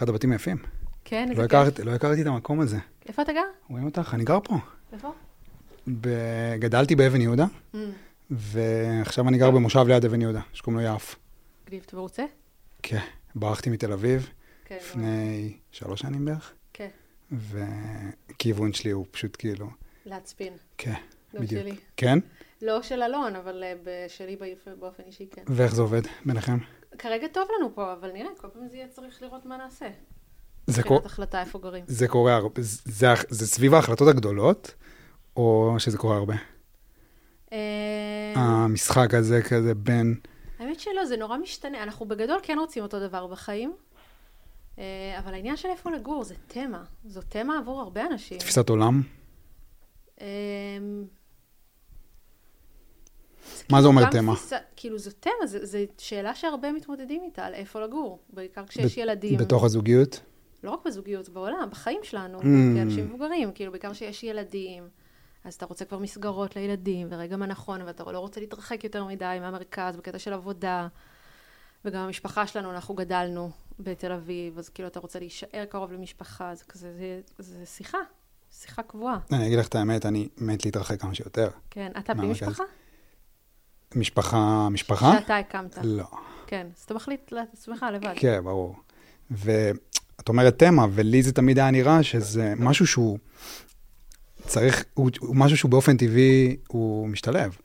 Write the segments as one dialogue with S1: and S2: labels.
S1: אחד הבתים היפים.
S2: כן,
S1: לא
S2: איזה
S1: הכרתי, לא הכרתי את המקום הזה.
S2: כיף. איפה אתה גר?
S1: רואים אותך? אני גר פה.
S2: איפה?
S1: ב- גדלתי באבן יהודה,
S2: Mm,
S1: ועכשיו אני גר במושב ליד אבן יהודה, שקוראים לו יעף.
S2: מגניב, אתה מרוצה?
S1: כן, ברחתי מתל אביב
S2: כן.
S1: לפני שלוש שנים בערך,
S2: כן,
S1: וכיוון שלי הוא פשוט כאילו,
S2: להצפין.
S1: כן,
S2: גם
S1: בדיוק.
S2: שלי.
S1: כן?
S2: לא של אלון, אבל אה, שלי באופן אישי כן.
S1: ואיך זה עובד ביניכם?
S2: כרגע טוב לנו פה, אבל נראה, כל פעם זה יהיה צריך לראות מה נעשה.
S1: זה,
S2: מבחינת
S1: קור...
S2: החלטה איפה גרים.
S1: זה קורה הרבה, זה, זה סביב ההחלטות הגדולות, או שזה קורה הרבה?
S2: אה,
S1: המשחק הזה כזה בין,
S2: האמת שלא, זה נורא משתנה. אנחנו בגדול כן רוצים אותו דבר בחיים, אה, אבל העניין של איפה לגור זה תמה. זו תמה עבור הרבה אנשים.
S1: תפיסת עולם,
S2: אמ,
S1: מה זה אומר תמה?
S2: כאילו זו תמה, זו שאלה שהרבה מתמודדים איתה, על איפה לגור. בעיקר כשיש ילדים.
S1: בתוך הזוגיות?
S2: לא רק בזוגיות, בעולם, בחיים שלנו,
S1: Mm.
S2: כאנשים מבוגרים, כאילו בעיקר כשיש ילדים, אז אתה רוצה כבר מסגרות לילדים, ורגע מה נכון, ואתה לא רוצה להתרחק יותר מדי מהמרכז, בקטע של עבודה, וגם המשפחה שלנו, אנחנו גדלנו בתל אביב, אז כאילו אתה רוצה להישאר קרוב למשפחה, זה כזה, זה, זה שיחה, שיחה קבועה.
S1: אני אגיד לך את האמת, אני מת להתרחק כמה שיותר.
S2: כן, אתה בלי
S1: מהמרכז.
S2: משפחה?
S1: משפחה, משפחה?
S2: שאתה הקמת.
S1: לא.
S2: כן, אז אתה מחליט לעצמך לבד.
S1: כן, ברור. ואת אומרת תמה, ולי זה תמיד היה נראה שזה משהו שהוא צריך, הוא, הוא משהו שהוא באופן טבעי, הוא משתלב.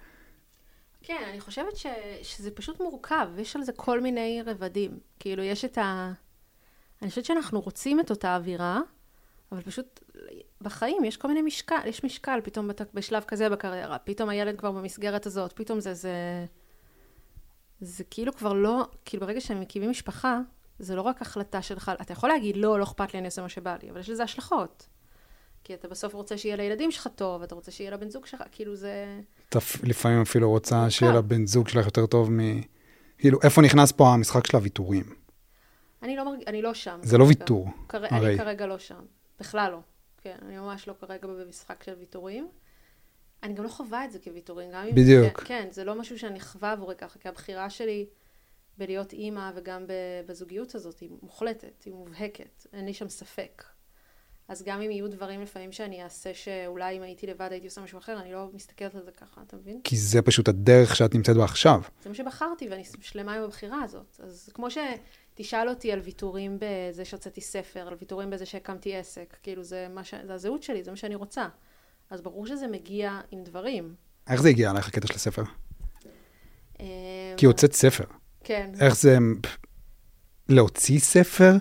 S2: כן, אני חושבת ש, שזה פשוט מורכב, יש על זה כל מיני רבדים. כאילו, יש את ה... אני חושבת שאנחנו רוצים את אותה אווירה, אבל פשוט בחיים יש כל מיני משקל, יש משקל פתאום בת, בשלב כזה בקריירה, פתאום הילד כבר במסגרת הזאת, פתאום זה, זה... זה כאילו כבר לא, כאילו ברגע שהם מקימים משפחה, זה לא רק החלטה שלך, אתה יכול להגיד לא, לא אכפת לי, אני אעשה מה שבא לי, אבל יש לזה השלכות. כי אתה בסוף רוצה שיהיה לילדים שלך טוב, אתה רוצה שיהיה לבן זוג שלך, כאילו זה...
S1: אתה לפעמים אפילו רוצה. שיהיה לבן זוג שלך יותר טוב מ... כאילו, איפה נכנס פה המשחק של הוויתורים?
S2: אני לא, מרג... אני לא שם.
S1: זה לא. ויתור. הרי.
S2: אני כרגע לא שם. בכלל לא. כן, אני ממש לא כרגע במשחק של ויתורים. אני גם לא חווה את זה כוויתורים. גם אם...
S1: בדיוק.
S2: כן, כן, זה לא משהו שאני חווה עבורי ככה, כי הבחירה שלי בלהיות אימא וגם בזוגיות הזאת היא מוחלטת, היא מובהקת. אין לי שם ספק. אז גם אם יהיו דברים לפעמים שאני אעשה שאולי אם הייתי לבד הייתי עושה משהו אחר, אני לא מסתכלת על זה ככה, אתה מבין?
S1: כי זה פשוט הדרך שאת נמצאת בה עכשיו.
S2: זה מה שבחרתי ואני שלמה עם הבחירה הזאת. אז כמו שתשאל אותי על ויתורים בזה שהוצאתי ספר, על ויתורים בזה שהקמתי עסק, כאילו זה, מה ש... זה הזהות שלי, זה מה שאני רוצה. אז ברור שזה מגיע עם דברים.
S1: איך זה הגיע עליך הקטע של הספר?
S2: אה,
S1: כי הוצאת ספר.
S2: כן.
S1: איך זה... להוציא ספר?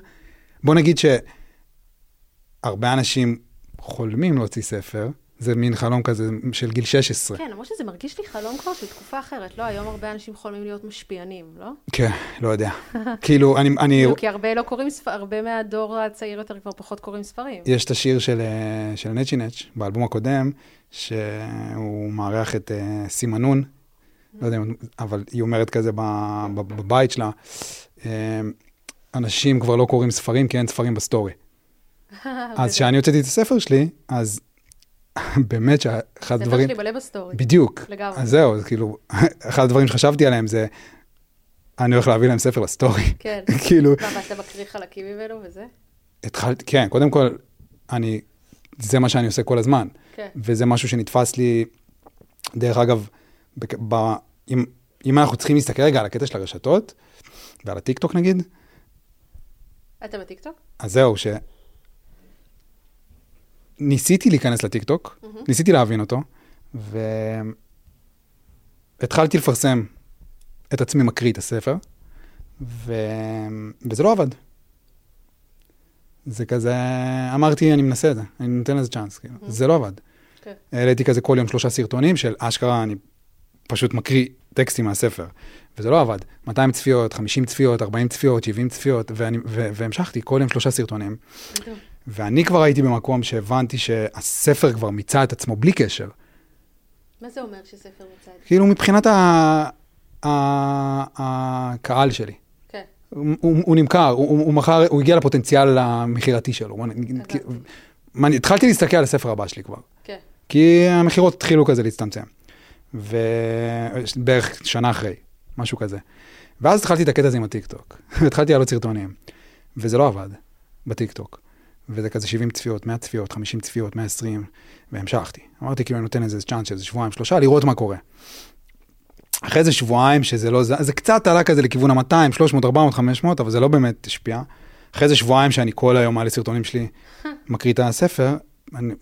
S1: בוא נגיד שהרבה אנשים חולמים להוציא ספר, זה מין חלום כזה של גיל 16.
S2: כן, למרות שזה מרגיש לי חלום כבר של תקופה אחרת. לא, היום הרבה אנשים חולמים להיות משפיענים, לא?
S1: כן, לא יודע. כאילו, אני... אני
S2: כאילו, כי הרבה לא קוראים ספר, הרבה מהדור הצעיר יותר כבר פחות קוראים ספרים.
S1: יש את השיר של, אה, של נצ'י נץ' באלבום הקודם, שהוא מארח את אה, סימנון, לא יודע, אבל היא אומרת כזה בבית שלה, אה, אנשים כבר לא קוראים ספרים כי אין ספרים ב story.
S2: אז
S1: כשאני הוצאתי את הספר שלי, אז באמת שאחד הדברים...
S2: שלי מלא ב story.
S1: בדיוק.
S2: לגמרי.
S1: אז זהו, אז כאילו, אחד הדברים שחשבתי עליהם זה, אני הולך להביא להם ספר ל story.
S2: כן.
S1: כאילו,
S2: מה, ואתה מקריא חלקים ממנו וזה?
S1: התחלתי, כן, קודם כל, אני, זה מה שאני עושה כל הזמן.
S2: כן.
S1: וזה משהו שנתפס לי, דרך אגב, בק- ב, אם, אם אנחנו צריכים להסתכל רגע על הקטע של הרשתות, ועל הטיקטוק נגיד,
S2: אתה בטיקטוק?
S1: אז זהו, ש... ניסיתי להיכנס לטיקטוק, ניסיתי להבין אותו, והתחלתי לפרסם את עצמי מקריא את הספר, ו... וזה לא עבד. זה כזה, אמרתי, אני מנסה את זה, אני נותן לזה צ'אנס, כאילו. זה לא עבד.
S2: כן.
S1: העליתי כזה כל יום שלושה סרטונים של אשכרה, אני פשוט מקריא טקסטים מהספר, וזה לא עבד. 200 צפיות, 50 צפיות, 40 צפיות, 70 צפיות, ואני, ו- והמשכתי כל יום שלושה סרטונים.
S2: טוב.
S1: ואני כבר הייתי במקום שהבנתי שהספר כבר מיצה את עצמו בלי קשר.
S2: מה זה אומר שספר מצא את זה?
S1: כאילו מבחינת ה... הקהל שלי.
S2: כן,
S1: הוא, הוא, נמכר, הוא, הוא, מכר, הוא הגיע לפוטנציאל המכירתי שלו.
S2: הבנתי.
S1: אני התחלתי להסתכל על הספר הבא שלי כבר.
S2: כן.
S1: כי המכירות התחילו כזה להצטמצם. ובערך שנה אחרי, משהו כזה. ואז התחלתי את הקטע הזה עם הטיקטוק. התחלתי לעלות סרטונים, וזה לא עבד. בטיקטוק. וזה כזה 70 צפיות, 100 צפיות, 50 צפיות, 120, והמשכתי. אמרתי, כאילו, אני נותן איזה צ'אנס של איזה שבועיים, שלושה, לראות מה קורה. אחרי איזה שבועיים שזה לא זה, זה קצת עלה כזה לכיוון ה-200, 300, 400, 500, אבל זה לא באמת השפיע. אחרי איזה שבועיים שאני כל היום מעלה סרטונים שלי, מקריא את הספר, אני-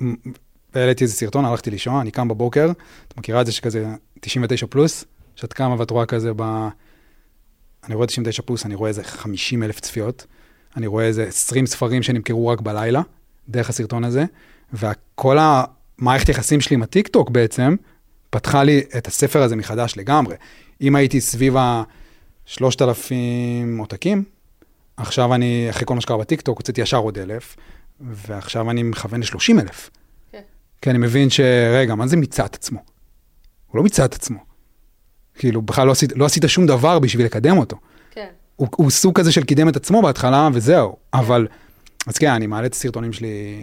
S1: העליתי איזה סרטון, הלכתי לישון, אני קם בבוקר, את מכירה את זה שכזה 99 פלוס, שאת קמה ואת רואה כזה ב... אני רואה 99 פלוס, אני רואה איזה 50 אלף צפיות, אני רואה איזה 20 ספרים שנמכרו רק בלילה, דרך הסרטון הזה, וכל המערכת יחסים שלי עם הטיקטוק בעצם, פתחה לי את הספר הזה מחדש לגמרי. אם הייתי סביב ה-3,000 עותקים, עכשיו אני, אחרי כל מה שקרה בטיקטוק, הוצאתי ישר עוד אלף, ועכשיו אני מכוון ל-30 אלף.
S2: כן.
S1: כי אני מבין שרגע, מה זה מיצה את עצמו? הוא לא מיצה את עצמו. כאילו, בכלל לא עשית, לא עשית שום דבר בשביל לקדם אותו. הוא, הוא סוג כזה של קידם את עצמו בהתחלה, וזהו. אבל, אז כן, אני מעלה את הסרטונים שלי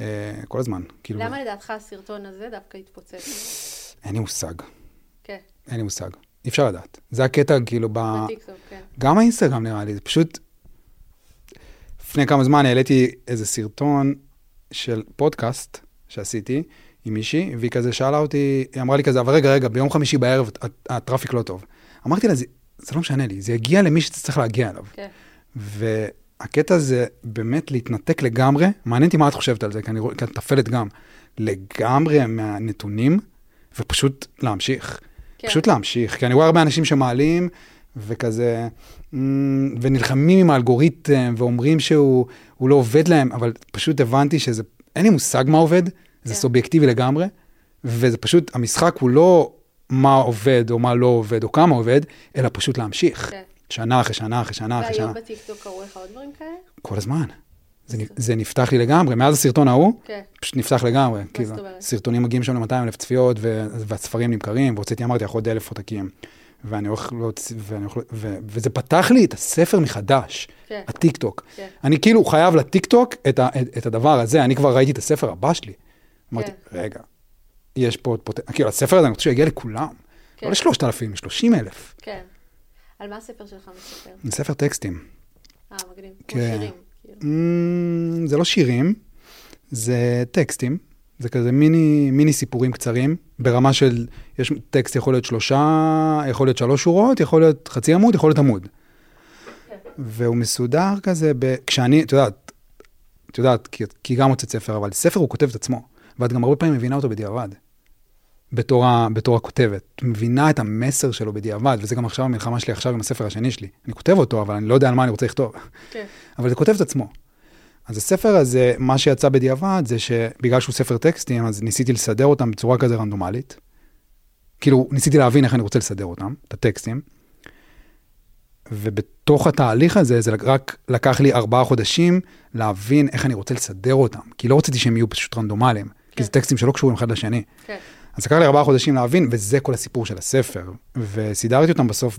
S1: אה, כל הזמן. כאילו,
S2: למה לדעתך הסרטון הזה דווקא התפוצץ?
S1: אין לי מושג,
S2: כן,
S1: אין לי מושג. אי אפשר לדעת. זה הקטע, כאילו, ב...
S2: בטיקטוק, כן.
S1: גם האינסטגרם נראה לי, זה פשוט... לפני כמה זמן העליתי איזה סרטון של פודקאסט שעשיתי עם מישהי, והיא כזה שאלה אותי, היא אמרה לי כזה, אבל רגע, רגע, ביום חמישי בערב הט- הטראפיק לא טוב. אמרתי לה, זה, זה לא משנה לי, זה יגיע למי שצריך להגיע אליו.
S2: כן.
S1: והקטע זה באמת להתנתק לגמרי, מעניין אותי מה את חושבת על זה, כי אני רואה, כי את מטפלת גם, לגמרי מהנתונים, ופשוט להמשיך.
S2: כן.
S1: פשוט להמשיך, כי אני רואה הרבה אנשים שמעלים, וכזה, "מ, ונלחמים עם האלגוריתם, ואומרים שהוא הוא לא עובד להם, אבל פשוט הבנתי שזה, אין לי מושג מה עובד, זה
S2: כן.
S1: סובייקטיבי לגמרי, וזה פשוט, המשחק הוא לא מה עובד או מה לא עובד או כמה עובד, אלא פשוט להמשיך.
S2: כן.
S1: שנה אחרי שנה אחרי שנה אחרי שנה.
S2: והיום בטיקטוק קרו לך עוד דברים כאלה?
S1: כל הזמן. זה, זה נפתח לי לגמרי, מאז הסרטון ההוא,
S2: כן.
S1: פשוט נפתח לגמרי. כאילו,
S2: זאת אומרת?
S1: סרטונים מגיעים שם ל-200 אלף צפיות, ו- והספרים נמכרים, והוצאתי, אמרתי, לך עוד אלף עותקים. ואני הולך להוציא, ואני הולך, ו- וזה פתח לי את הספר מחדש,
S2: כן.
S1: הטיקטוק.
S2: כן.
S1: אני כאילו חייב לטיקטוק את, ה- את, את הדבר הזה, אני כבר ראיתי את הספר הבא שלי. אמרתי,
S2: כן.
S1: רגע, יש פה עוד פוטנציאל, כאילו, הספר הזה, אני רוצה שיגיע לכולם.
S2: כן.
S1: לא לשלושת אלפים, לשלושים אלף.
S2: כן. על מה הספר שלך מספר?
S1: זה ספר טקסטים.
S2: אה, מגניב. כמו
S1: כן.
S2: שירים. כאילו.
S1: Mm, זה לא שירים, זה טקסטים. זה כזה מיני, מיני סיפורים קצרים, ברמה של, יש טקסט יכול להיות שלושה, יכול להיות שלוש שורות, יכול להיות חצי עמוד, יכול להיות עמוד.
S2: כן.
S1: והוא מסודר כזה, ב... כשאני, את יודעת, את יודעת, כי, כי גם הוצאת ספר, אבל ספר הוא כותב את עצמו, ואת גם הרבה פעמים מבינה אותו בדיעבד, בתור, ה, בתור הכותבת. מבינה את המסר שלו בדיעבד, וזה גם עכשיו המלחמה שלי עכשיו עם הספר השני שלי. אני כותב אותו, אבל אני לא יודע על מה אני רוצה לכתוב.
S2: כן.
S1: אבל זה כותב את עצמו. אז הספר הזה, מה שיצא בדיעבד זה שבגלל שהוא ספר טקסטים, אז ניסיתי לסדר אותם בצורה כזה רנדומלית. כאילו, ניסיתי להבין איך אני רוצה לסדר אותם, את הטקסטים. ובתוך התהליך הזה, זה רק לקח לי ארבעה חודשים להבין איך אני רוצה לסדר אותם. כי לא רציתי שהם יהיו פשוט רנדומליים, כי זה
S2: כן.
S1: טקסטים שלא קשורים אחד לשני.
S2: כן.
S1: אז לקח לי ארבעה חודשים להבין, וזה כל הסיפור של הספר. וסידרתי אותם בסוף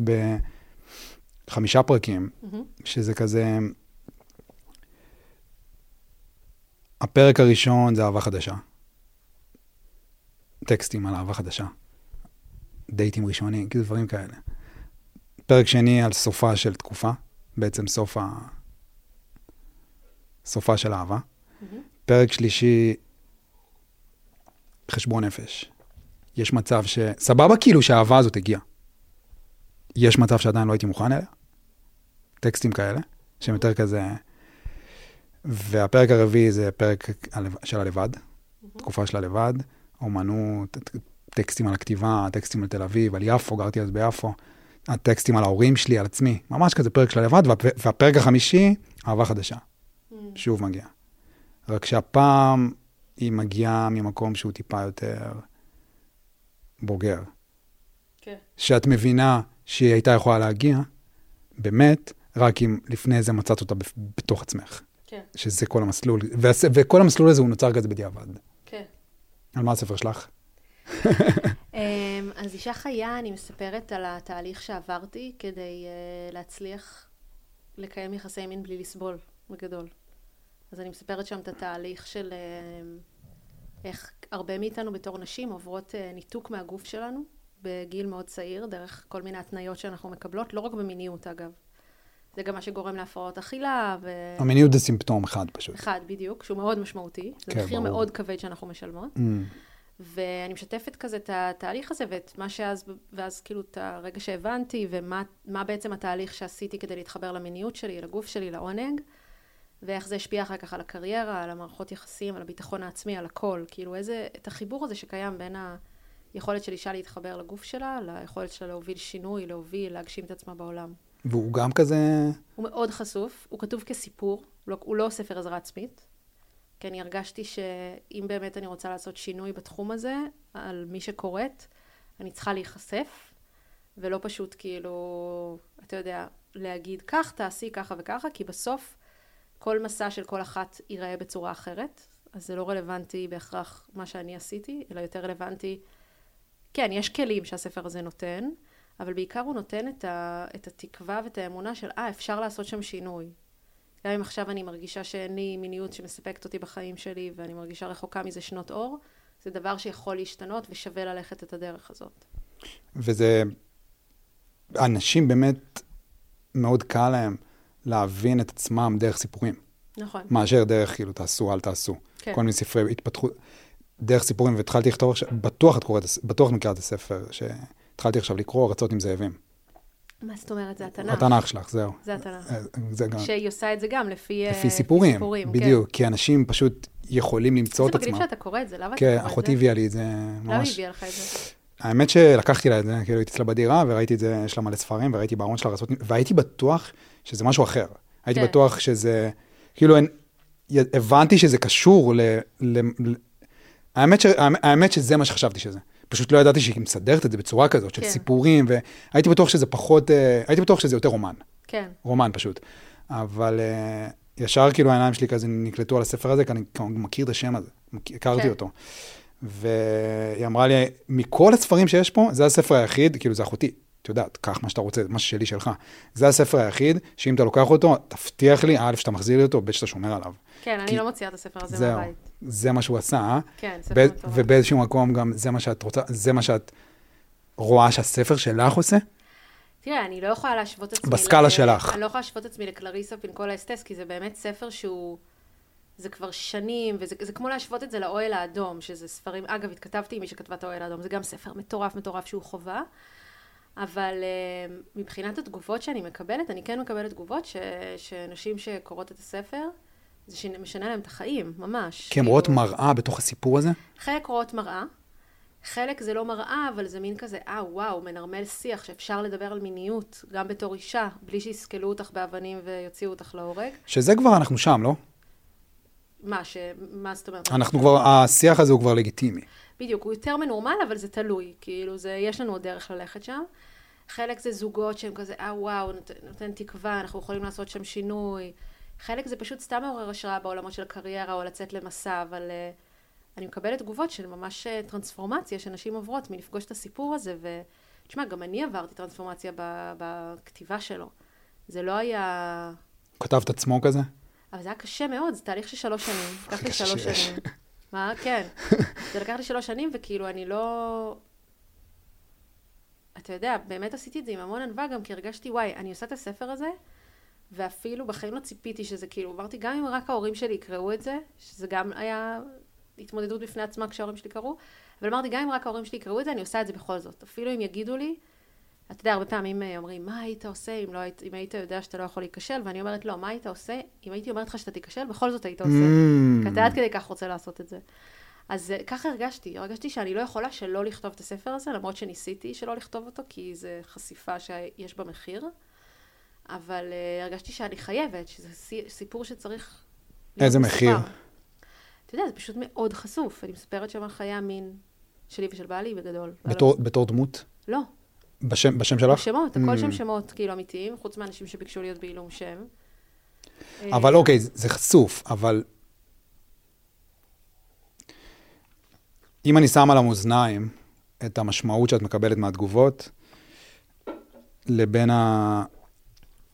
S1: בחמישה פרקים,
S2: מהמם.
S1: שזה כזה... הפרק הראשון זה אהבה חדשה. טקסטים על אהבה חדשה. דייטים ראשונים, כאילו דברים כאלה. פרק שני על סופה של תקופה, בעצם סוף ה... סופה של אהבה.
S2: מהמם.
S1: פרק שלישי, חשבון נפש. יש מצב ש... סבבה כאילו שהאהבה הזאת הגיעה. יש מצב שעדיין לא הייתי מוכן אליה? טקסטים כאלה, שהם יותר כזה... והפרק הרביעי זה פרק של הלבד, תקופה של הלבד, אומנות, טקסטים על הכתיבה, טקסטים על תל אביב, על יפו, גרתי אז ביפו, הטקסטים על ההורים שלי, על עצמי, ממש כזה פרק של הלבד, והפ- והפרק החמישי, אהבה חדשה. שוב מגיע. רק שהפעם היא מגיעה ממקום שהוא טיפה יותר בוגר.
S2: כן.
S1: שאת מבינה שהיא הייתה יכולה להגיע, באמת, רק אם לפני זה מצאת אותה בתוך עצמך.
S2: כן.
S1: שזה כל המסלול, והס- וכל המסלול הזה הוא נוצר כזה בדיעבד.
S2: כן.
S1: על מה הספר שלך?
S2: אמ, אז אישה חיה, אני מספרת על התהליך שעברתי כדי אה, להצליח לקיים יחסי מין בלי לסבול, בגדול. אז אני מספרת שם את התהליך של אמ, איך הרבה מאיתנו בתור נשים עוברות אה, ניתוק מהגוף שלנו בגיל מאוד צעיר, דרך כל מיני התניות שאנחנו מקבלות, לא רק במיניות אגב. זה גם מה שגורם להפרעות אכילה, ו...
S1: המיניות זה סימפטום אחד פשוט.
S2: אחד, בדיוק, שהוא מאוד משמעותי. זה
S1: כן,
S2: מחיר
S1: ברור.
S2: מאוד כבד שאנחנו משלמות.
S1: Mm.
S2: ואני משתפת כזה את התהליך הזה, ואת מה שאז, ואז כאילו את הרגע שהבנתי, ומה מה בעצם התהליך שעשיתי כדי להתחבר למיניות שלי, לגוף שלי, לעונג, ואיך זה השפיע אחר כך על הקריירה, על המערכות יחסים, על הביטחון העצמי, על הכל. כאילו איזה, את החיבור הזה שקיים בין היכולת של אישה להתחבר לגוף שלה, ליכולת שלה להוביל שינוי, להוביל, להגשים את עצמה בעולם.
S1: והוא גם כזה...
S2: הוא מאוד חשוף, הוא כתוב כסיפור, לא, הוא לא ספר עזרה עצמית, כי אני הרגשתי שאם באמת אני רוצה לעשות שינוי בתחום הזה, על מי שקוראת, אני צריכה להיחשף, ולא פשוט כאילו, אתה יודע, להגיד, כך תעשי ככה וככה, כי בסוף כל מסע של כל אחת ייראה בצורה אחרת, אז זה לא רלוונטי בהכרח מה שאני עשיתי, אלא יותר רלוונטי, כן, יש כלים שהספר הזה נותן, אבל בעיקר הוא נותן את, ה, את התקווה ואת האמונה של, אה, אפשר לעשות שם שינוי. גם אם עכשיו אני מרגישה שאין לי מיניות שמספקת אותי בחיים שלי, ואני מרגישה רחוקה מזה שנות אור, זה דבר שיכול להשתנות ושווה ללכת את הדרך הזאת.
S1: וזה... אנשים באמת, מאוד קל להם להבין את עצמם דרך סיפורים.
S2: נכון.
S1: מאשר דרך, כאילו, תעשו, אל תעשו.
S2: כן.
S1: כל מיני ספרי התפתחות, דרך סיפורים, והתחלתי לכתוב עכשיו, בטוח את קוראת, בטוח מכירה את הספר, שהתחלתי עכשיו לקרוא, ארצות עם זאבים.
S2: מה זאת אומרת? זה התנ"ך.
S1: התנ"ך שלך, זהו.
S2: זה התנ"ך.
S1: אה, זה גם,
S2: שהיא עושה את זה גם לפי, אה,
S1: לפי סיפורים,
S2: סיפורים
S1: בדיוק, כי אנשים פשוט יכולים למצוא את
S2: זה מגניב
S1: עצמם.
S2: שאתה קורא את זה, למה אתה
S1: כן,
S2: קורא את זה?
S1: אחותי הביאה לי את זה
S2: למה היא
S1: ממש.
S2: הביאה לך את זה?
S1: האמת שלקחתי לה את זה, כאילו הייתי אצלה בדירה, וראיתי את זה, יש לה מלא ספרים, וראיתי בארון שלה רצות, והייתי בטוח שזה משהו אחר. הייתי
S2: כן.
S1: בטוח שזה, כאילו, אין- הבנתי שזה קשור ל... ל, ל האמת, ש, האמת שזה מה שחשבתי שזה. פשוט לא ידעתי שהיא מסדרת את זה בצורה כזאת, של
S2: כן.
S1: סיפורים, והייתי בטוח שזה פחות, אה, הייתי בטוח שזה יותר רומן.
S2: כן.
S1: רומן פשוט. אבל אה, ישר כאילו העיניים שלי כזה נקלטו על הספר הזה, כי אני מכיר את השם הזה, הכרתי
S2: כן.
S1: אותו. והיא אמרה לי, מכל הספרים שיש פה, זה הספר היחיד, כאילו זה אחותי, את יודעת, קח מה שאתה רוצה, מה ששלי שלך. זה הספר היחיד, שאם אתה לוקח אותו, תבטיח לי, א', שאתה מחזיר לי אותו, ב', שאתה שומר עליו.
S2: כן, אני
S1: כי-
S2: לא מוציאה את הספר הזה
S1: זהו,
S2: מהבית.
S1: זה מה שהוא עשה?
S2: כן, ספר מטורף.
S1: ובאיזשהו מקום גם זה מה שאת רוצה, זה מה שאת רואה שהספר שלך עושה?
S2: תראה, אני לא יכולה להשוות את עצמי...
S1: בסקאלה
S2: ל-
S1: שלך.
S2: אני לא יכולה להשוות את עצמי לקלריסה פינקולה אסטס, כי זה באמת ספר שהוא... זה כבר שנים, וזה זה כמו להשוות את זה לאוהל האדום, שזה ספרים... אגב, התכתבתי עם מי שכתבה את האוהל האדום, זה גם ספר מטורף מטורף שהוא חובה, אבל אה, מבחינת התגובות שאני מקבלת, אני כן מקבלת תגובות ש, שנשים שקוראות את הספר, זה שמשנה להם את החיים, ממש.
S1: כי הן
S2: כאילו-
S1: רואות מראה בתוך הסיפור הזה?
S2: חלק רואות מראה, חלק זה לא מראה, אבל זה מין כזה, אה, וואו, מנרמל שיח שאפשר לדבר על מיניות, גם בתור אישה, בלי שיסקלו אותך באבנים ויוציאו אותך להורג.
S1: שזה כבר אנחנו שם, לא?
S2: מה, ש... מה זאת אומרת?
S1: אנחנו כבר, השיח הזה הוא כבר לגיטימי.
S2: בדיוק, הוא יותר מנורמל, אבל זה תלוי. כאילו, זה, יש לנו עוד דרך ללכת שם. חלק זה זוגות שהם כזה, אה, וואו, נות, נותן תקווה, אנחנו יכולים לעשות שם שינוי. חלק זה פשוט סתם מעורר השראה בעולמות של הקריירה, או לצאת למסע, אבל uh, אני מקבלת תגובות של ממש uh, טרנספורמציה שנשים עוברות מלפגוש את הסיפור הזה, ותשמע, גם אני עברתי טרנספורמציה ב, בכתיבה שלו. זה לא היה...
S1: הוא כתב את עצמו כזה?
S2: אבל זה היה קשה מאוד, זה תהליך של שלוש שנים. לקח לי שלוש. שנים. מה? כן. זה לקח לי שלוש שנים, וכאילו, אני לא... אתה יודע, באמת עשיתי את זה עם המון ענווה, גם כי הרגשתי, וואי, אני עושה את הספר הזה, ואפילו בחיים לא ציפיתי שזה כאילו, אמרתי, גם אם רק ההורים שלי יקראו את זה, שזה גם היה התמודדות בפני עצמה כשההורים שלי קראו, אבל אמרתי, גם אם רק ההורים שלי יקראו את זה, אני עושה את זה בכל זאת. אפילו אם יגידו לי, אתה יודע, הרבה פעמים אה, אומרים, מה היית עושה אם, לא היית, אם היית יודע שאתה לא יכול להיכשל? ואני אומרת, לא, מה היית עושה? אם הייתי אומרת לך שאתה תיכשל, בכל זאת היית עושה.
S1: Mm.
S2: כי אתה עד כדי כך רוצה לעשות את זה. אז אה, ככה הרגשתי, הרגשתי שאני לא יכולה שלא לכתוב את הספר הזה, למרות שניסיתי שלא לכתוב אותו, כי זו חשיפה שיש בה מחיר. אבל uh, הרגשתי שאני חייבת, שזה סי- סיפור שצריך...
S1: איזה. מחיר?
S2: אתה יודע, זה פשוט מאוד חשוף. אני מספרת שם על חיי המין שלי ושל בעלי בגדול.
S1: בתור, בתור דמות?
S2: לא,
S1: בשם, בשם שלך?
S2: שמות, הכל
S1: Mm.
S2: שם שמות כאילו אמיתיים, חוץ מאנשים שביקשו להיות בעילום שם.
S1: אבל
S2: אה,
S1: אוקיי, זה חשוף, אבל... אם אני שם על המאזניים את המשמעות שאת מקבלת מהתגובות, לבין ה...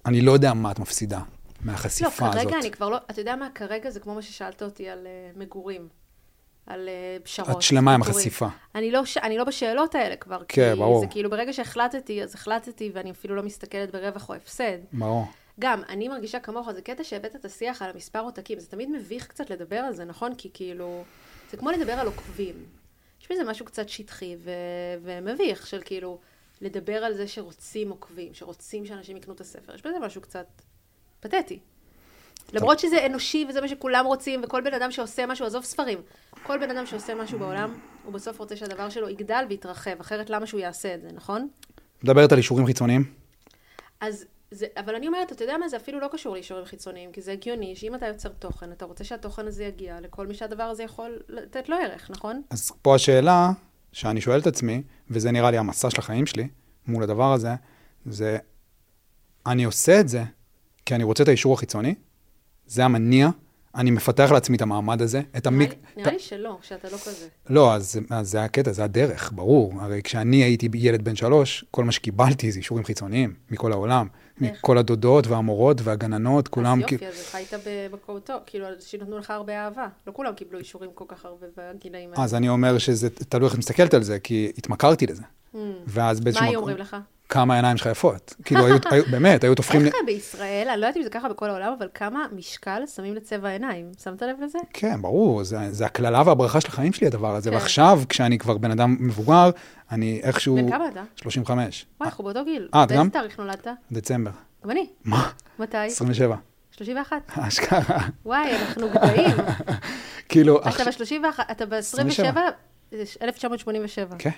S1: אני לא יודע מה את מפסידה
S2: לא,
S1: מהחשיפה הזאת.
S2: כרגע אני כבר לא, אתה יודע מה, כרגע זה כמו מה ששאלת אותי על uh, מגורים, על uh, פשרות.
S1: את שלמה עם. החשיפה.
S2: אני לא. אני לא בשאלות האלה כבר,
S1: כן,
S2: כי
S1: ברור.
S2: זה כאילו ברגע שהחלטתי, אז החלטתי, ואני אפילו לא מסתכלת ברווח או הפסד.
S1: ברור.
S2: גם, אני מרגישה כמוך, זה קטע שהבאת את השיח על המספר עותקים, זה תמיד מביך קצת לדבר על זה, נכון? כי כאילו, זה כמו לדבר על עוקבים. יש בזה משהו קצת שטחי ו... ומביך, של כאילו, לדבר על זה שרוצים עוקבים, שרוצים שאנשים יקנו את הספר. יש בזה משהו קצת פתטי. למרות שזה אנושי וזה מה שכולם רוצים, וכל בן אדם שעושה משהו, עזוב ספרים, כל בן אדם שעושה משהו בעולם, הוא בסוף רוצה שהדבר שלו יגדל ויתרחב, אחרת למה שהוא יעשה את זה, נכון?
S1: מדברת על אישורים חיצוניים?
S2: אז זה, אבל אני אומרת, אתה יודע מה, זה אפילו לא קשור לאישורים חיצוניים, כי זה הגיוני שאם אתה יוצר תוכן, אתה רוצה שהתוכן הזה יגיע לכל מי שהדבר הזה יכול לתת לו ערך, נכון?
S1: אז פה השאלה שאני שואל את עצמי, וזה נראה לי המסע של החיים שלי מול הדבר הזה, זה, אני עושה את זה כי אני רוצה את האישור החיצוני, זה המניע, אני מפתח לעצמי את המעמד הזה, את המיק...
S2: נראה לי- שלא, שאתה לא כזה.
S1: לא, אז, אז זה הקטע, זה הדרך, ברור. הרי כשאני הייתי ילד בן שלוש, כל מה שקיבלתי זה אישורים חיצוניים מכל העולם.
S2: איך?
S1: מכל הדודות והמורות והגננות, כולם...
S2: אז יופי, אז חיית במקום טוב, כאילו, שנתנו לך הרבה אהבה. לא כולם קיבלו אישורים כל כך הרבה בגילאים האלה.
S1: אז אני אומר שזה תלוי איך את מסתכלת על זה, כי התמכרתי לזה.
S2: Hmm.
S1: ואז
S2: מה
S1: באיזשהו
S2: היו
S1: מקום,
S2: אומרים לך?
S1: כמה העיניים שלך יפות. כאילו, היו, היו, באמת, היו תופכים... לי-
S2: איך בישראל, אני לא יודעת אם זה ככה בכל העולם, אבל כמה משקל שמים לצבע העיניים? שמת לב לזה?
S1: כן, ברור, זה, זה הקללה והברכה של החיים שלי, הדבר הזה.
S2: כן.
S1: ועכשיו, כשאני כבר בן אדם מבוגר, אני איכשהו...
S2: בן כמה אתה?
S1: 35.
S2: וואי, אנחנו באותו גיל.
S1: אה, את גם?
S2: באיזה תאריך נולדת?
S1: דצמבר.
S2: גם אני.
S1: מה?
S2: מתי?
S1: 27.
S2: 31.
S1: אשכרה.
S2: וואי, אנחנו גדולים.
S1: כאילו,
S2: אתה
S1: עכשיו...
S2: ב-31, אתה ב-27,
S1: 27.
S2: 1987.
S1: כן.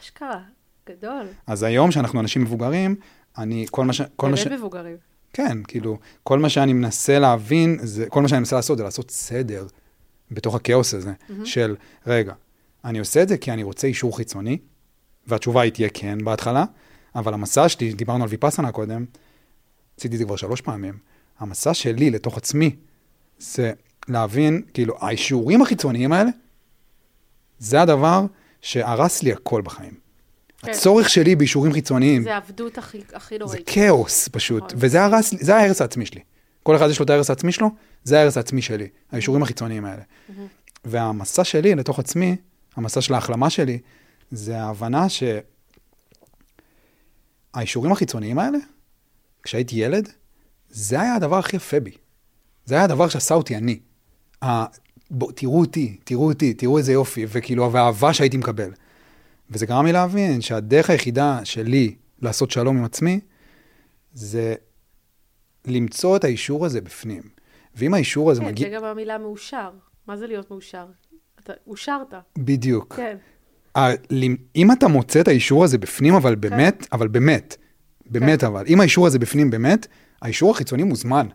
S2: אשכרה, גדול.
S1: אז היום, שאנחנו אנשים מבוגרים, אני, כל מה ש... כל מה ש...
S2: באמת מבוגרים.
S1: כן, כאילו, כל מה שאני מנסה להבין, זה, כל מה שאני מנסה לעשות זה לעשות סדר בתוך הכאוס הזה, mm-hmm. של, רגע, אני עושה את זה כי אני רוצה אישור חיצוני, והתשובה היא תהיה כן בהתחלה, אבל המסע שלי, דיברנו על ויפאסנה קודם, עשיתי את זה כבר שלוש פעמים, המסע שלי לתוך עצמי, זה להבין, כאילו, האישורים החיצוניים האלה, זה הדבר שהרס לי הכל בחיים.
S2: כן.
S1: הצורך שלי באישורים חיצוניים,
S2: זה העבדות הכי הכי
S1: זה
S2: נוראית.
S1: כאוס פשוט,
S2: נכון.
S1: וזה הרס, זה ההרס העצמי שלי. כל אחד יש לו את ההרס העצמי שלו, זה ההרס העצמי שלי, האישורים החיצוניים האלה. והמסע שלי לתוך עצמי, המסע של ההחלמה שלי, זה ההבנה שהאישורים החיצוניים האלה, כשהייתי ילד, זה היה הדבר הכי יפה בי. זה היה הדבר שעשה אותי אני. ה... בוא, תראו אותי, תראו אותי, תראו איזה יופי, וכאילו, והאהבה שהייתי מקבל. וזה גרם לי להבין שהדרך היחידה שלי לעשות שלום עם עצמי, זה למצוא את האישור הזה בפנים. ואם האישור הזה
S2: כן,
S1: מגיע...
S2: זה גם המילה מאושר. מה זה להיות מאושר? אתה אושרת.
S1: בדיוק.
S2: כן.
S1: אם אתה מוצא את האישור הזה בפנים, אבל באמת, אבל באמת, באמת
S2: כן.
S1: אבל, אם האישור הזה בפנים באמת, האישור החיצוני מוזמן.